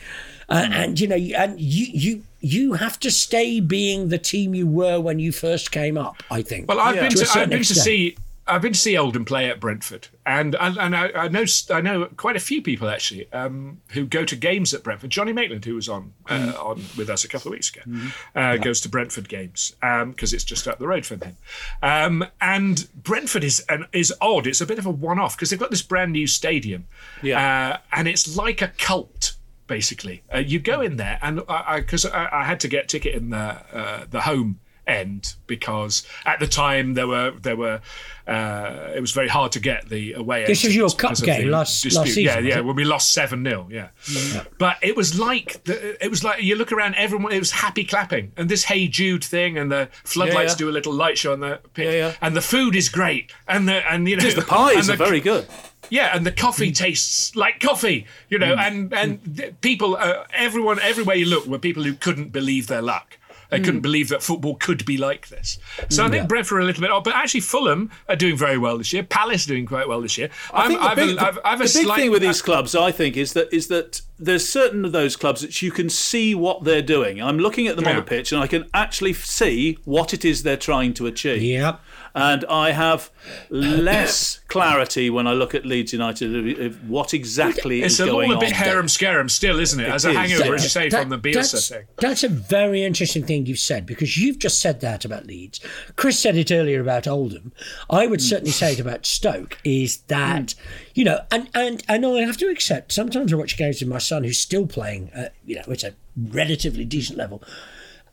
Uh, and you know, and you you you have to stay being the team you were when you first came up. I think. Well, I've yeah. been to, to I've been extent. to see I've been to see Oldham play at Brentford, and and, and I, I, know I know quite a few people actually um, who go to games at Brentford. Johnny Maitland, who was on uh, mm. on with us a couple of weeks ago, mm. uh, yeah. goes to Brentford games because um, it's just up the road from him. Um, and Brentford is an, is odd. It's a bit of a one off because they've got this brand new stadium, yeah. uh, and it's like a cult basically. Uh, you go in there, and because I, I, I, had to get ticket in the uh, the home end because at the time there were there were uh, it was very hard to get the away. This is your cup game last, last season. Yeah, yeah. When we lost seven 0 yeah. yeah. But it was like the, it was like you look around, everyone it was happy clapping, and this Hey Jude thing, and the floodlights yeah, yeah. do a little light show on the pit, yeah, and the food is great, and the and you know the pies the, are very good. Yeah, and the coffee mm. tastes like coffee, you know, mm. and and mm. people, uh, everyone, everywhere you look, were people who couldn't believe their luck. I couldn't believe that football could be like this. So I think yeah. Brentford are a little bit odd, but actually Fulham are doing very well this year. Palace are doing quite well this year. I think the big, a, I've, I've the big thing with these clubs, I think, is that is that there's certain of those clubs that you can see what they're doing. I'm looking at them yeah. on the pitch and I can actually see what it is they're trying to achieve. Yep and I have less clarity when I look at Leeds United of what exactly it's is going on. It's a bit harum scarum still, isn't it? it As a hangover, as you say, that, from the Bielsa that's, thing. That's a very interesting thing you've said because you've just said that about Leeds. Chris said it earlier about Oldham. I would mm. certainly say it about Stoke is that, mm. you know, and, and, and I have to accept, sometimes I watch games with my son who's still playing, uh, you know, it's a relatively decent level.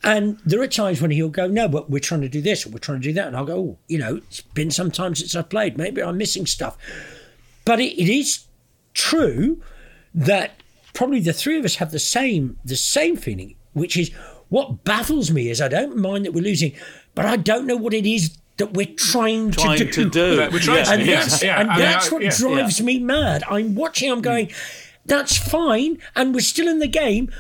And there are times when he'll go, no, but we're trying to do this or we're trying to do that. And I'll go, oh, you know, it's been some time since I've played. Maybe I'm missing stuff. But it, it is true that probably the three of us have the same the same feeling, which is what baffles me is I don't mind that we're losing, but I don't know what it is that we're trying, trying to do. To do. We're trying and to, that's, yeah. and yeah. that's I what yeah. drives me mad. I'm watching, I'm mm. going, that's fine, and we're still in the game,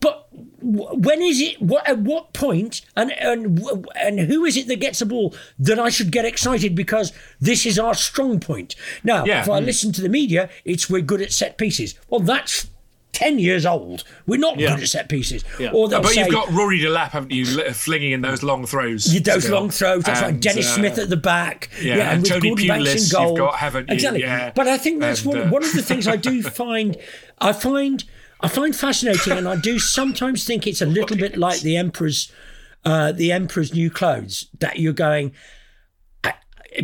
but when is it? What at what point? And and and who is it that gets the ball that I should get excited because this is our strong point? Now, yeah. if I mm. listen to the media, it's we're good at set pieces. Well, that's 10 years old. We're not yeah. good at set pieces. Yeah. Or but say, you've got Rory de Delap, haven't you, flinging in those long throws? You, those long throws. That's and, right. Denis uh, Smith at the back. Yeah, yeah and, and Tony Pulis, you've got, haven't you? Exactly. Yeah. But I think that's and, one, uh, one of the things I do [LAUGHS] find. I find I find fascinating, and I do sometimes think it's a little bit like the emperor's, uh, the emperor's new clothes. That you're going,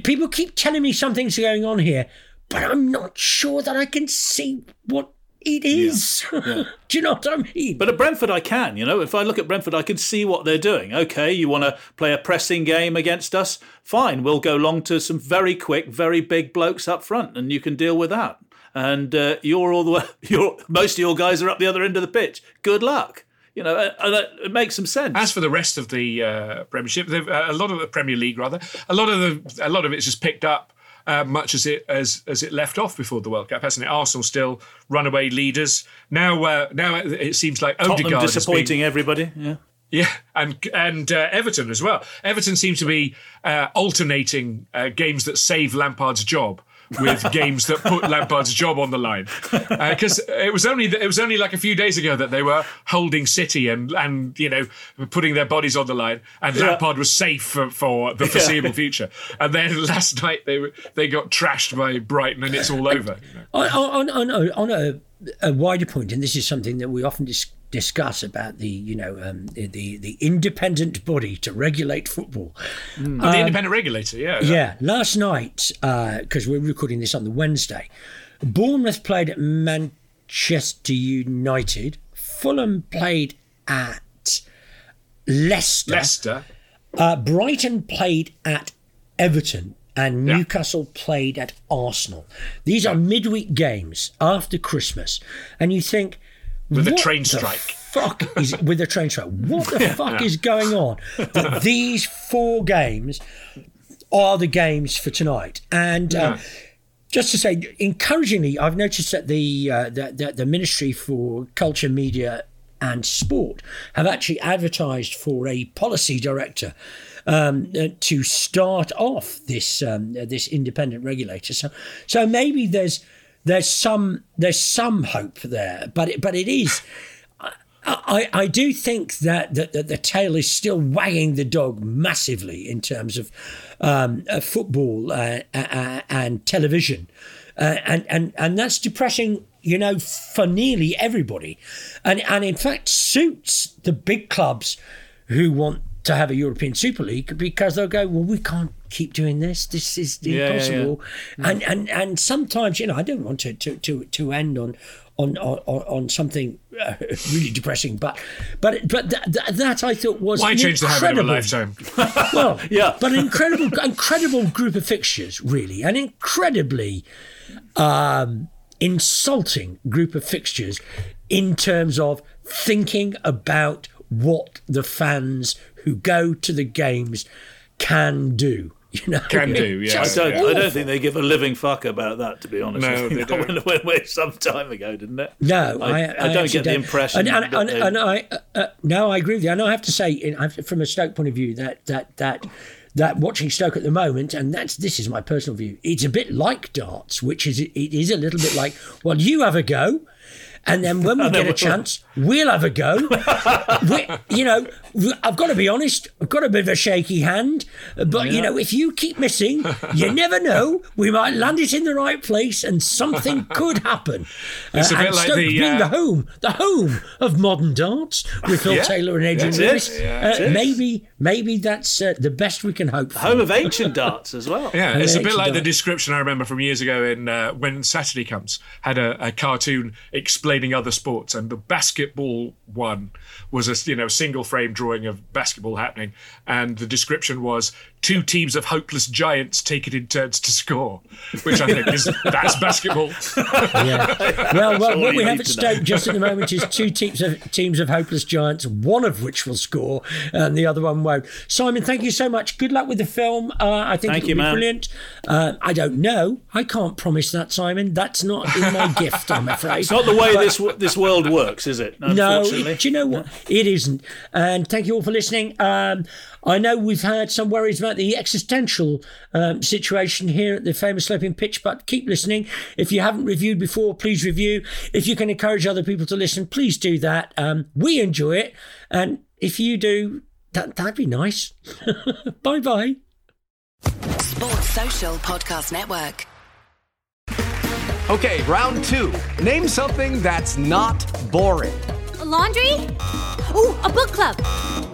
people keep telling me something's going on here, but I'm not sure that I can see what it is. Yeah. [LAUGHS] Do you know what I mean? But at Brentford, I can. You know, if I look at Brentford, I can see what they're doing. Okay, you want to play a pressing game against us? Fine, we'll go long to some very quick, very big blokes up front, and you can deal with that. And uh, you're all the way. [LAUGHS] You're most of your guys are up the other end of the pitch. Good luck. You know, and it makes some sense. As for the rest of the uh, Premiership, uh, a lot of the Premier League, rather, a lot of the a lot of it's just picked up uh, much as it as as it left off before the World Cup, hasn't it? Arsenal still runaway leaders. Now, uh, now it seems like Tottenham Odegaard disappointing been, everybody. Yeah. Yeah, and and uh, Everton as well. Everton seems to be uh, alternating uh, games that save Lampard's job with games that put Lampard's job on the line. Because uh, it was only it was only like a few days ago that they were holding City and and you know putting their bodies on the line, and yeah. Lampard was safe for, for the foreseeable yeah. future. And then [LAUGHS] last night they were, they got trashed by Brighton, and it's all over. You know? on, on, on, on a, a wider point, and this is something that we often discuss discuss about the you know um, the the independent body to regulate football. Mm. Oh, the independent regulator, yeah. Yeah. Last night, because uh, we're recording this on the Wednesday, Bournemouth played at Manchester United. Fulham played at Leicester. Leicester. Uh, Brighton played at Everton and Newcastle yeah. played at Arsenal. These are midweek games after Christmas. And you think, with a train strike. fuck is with a train strike? What the [LAUGHS] fuck is going on? That [LAUGHS] these four games are the games for tonight, and. Uh, just to say, encouragingly, I've noticed that the, uh, the, the the Ministry for Culture, Media, and Sport have actually advertised for a policy director um, uh, to start off this um, uh, this independent regulator. So so maybe there's there's some there's some hope there, but it, but it is. I, I do think that, that, that the tail is still wagging the dog massively in terms of um, uh, football uh, uh, and television, uh, and and and that's depressing, you know, for nearly everybody, and and in fact suits the big clubs who want to have a European Super League because they'll go, well, we can't keep doing this. This is yeah, impossible. Yeah, yeah. And and and sometimes, you know, I don't want to to to, to end on. On, on, on something uh, [LAUGHS] really depressing, but but but th- th- that I thought was why change the habit of a lifetime? [LAUGHS] well, [LAUGHS] yeah, but an incredible incredible group of fixtures, really, an incredibly um, insulting group of fixtures in terms of thinking about what the fans who go to the games can do. [LAUGHS] You know, can do. [LAUGHS] Yeah, I don't. I don't think they give a living fuck about that. To be honest, no, they [LAUGHS] don't. Went, went away some time ago, didn't it? No, I, I, I don't get the impression. And, and, and, and I, uh, uh, no, I agree with you. And I have to say, in, from a Stoke point of view, that that that that watching Stoke at the moment, and that's this is my personal view. It's a bit like darts, which is it is a little bit like, well, you have a go, and then when we [LAUGHS] get a chance, we'll have a go. [LAUGHS] we, you know, I've got to be honest. I've got a bit of a shaky hand, but yeah. you know, if you keep missing, you [LAUGHS] never know. We might land it in the right place, and something could happen. It's uh, a bit and like Stoke the, being uh... the home, the home of modern darts with Phil yeah, Taylor and Adrian Lewis. Yeah, uh, maybe, maybe that's uh, the best we can hope. For. Home of ancient darts as well. Yeah, it's a bit like darts. the description I remember from years ago in uh, when Saturday comes had a, a cartoon explaining other sports, and the basketball one was a you know single frame drawing of basketball happening, and the description was two teams of hopeless giants take it in turns to score, which I think is [LAUGHS] that's basketball. yeah. Well, well what we have at Stoke just at the moment is two teams of teams of hopeless giants, one of which will score and the other one won't. Simon, thank you so much. Good luck with the film. Uh, I think thank it'll you, be man. brilliant. Uh, I don't know. I can't promise that, Simon. That's not in my [LAUGHS] gift, I'm afraid. It's not the way but, this this world works, is it? No, it, do you know what? It isn't. And thank you all for listening. Um, I know we've had some worries about the existential um, situation here at the famous sloping pitch, but keep listening. If you haven't reviewed before, please review. If you can encourage other people to listen, please do that. Um, we enjoy it, and if you do, that that'd be nice. [LAUGHS] bye bye. Sports Social Podcast Network. Okay, round two. Name something that's not boring. A laundry. Ooh, a book club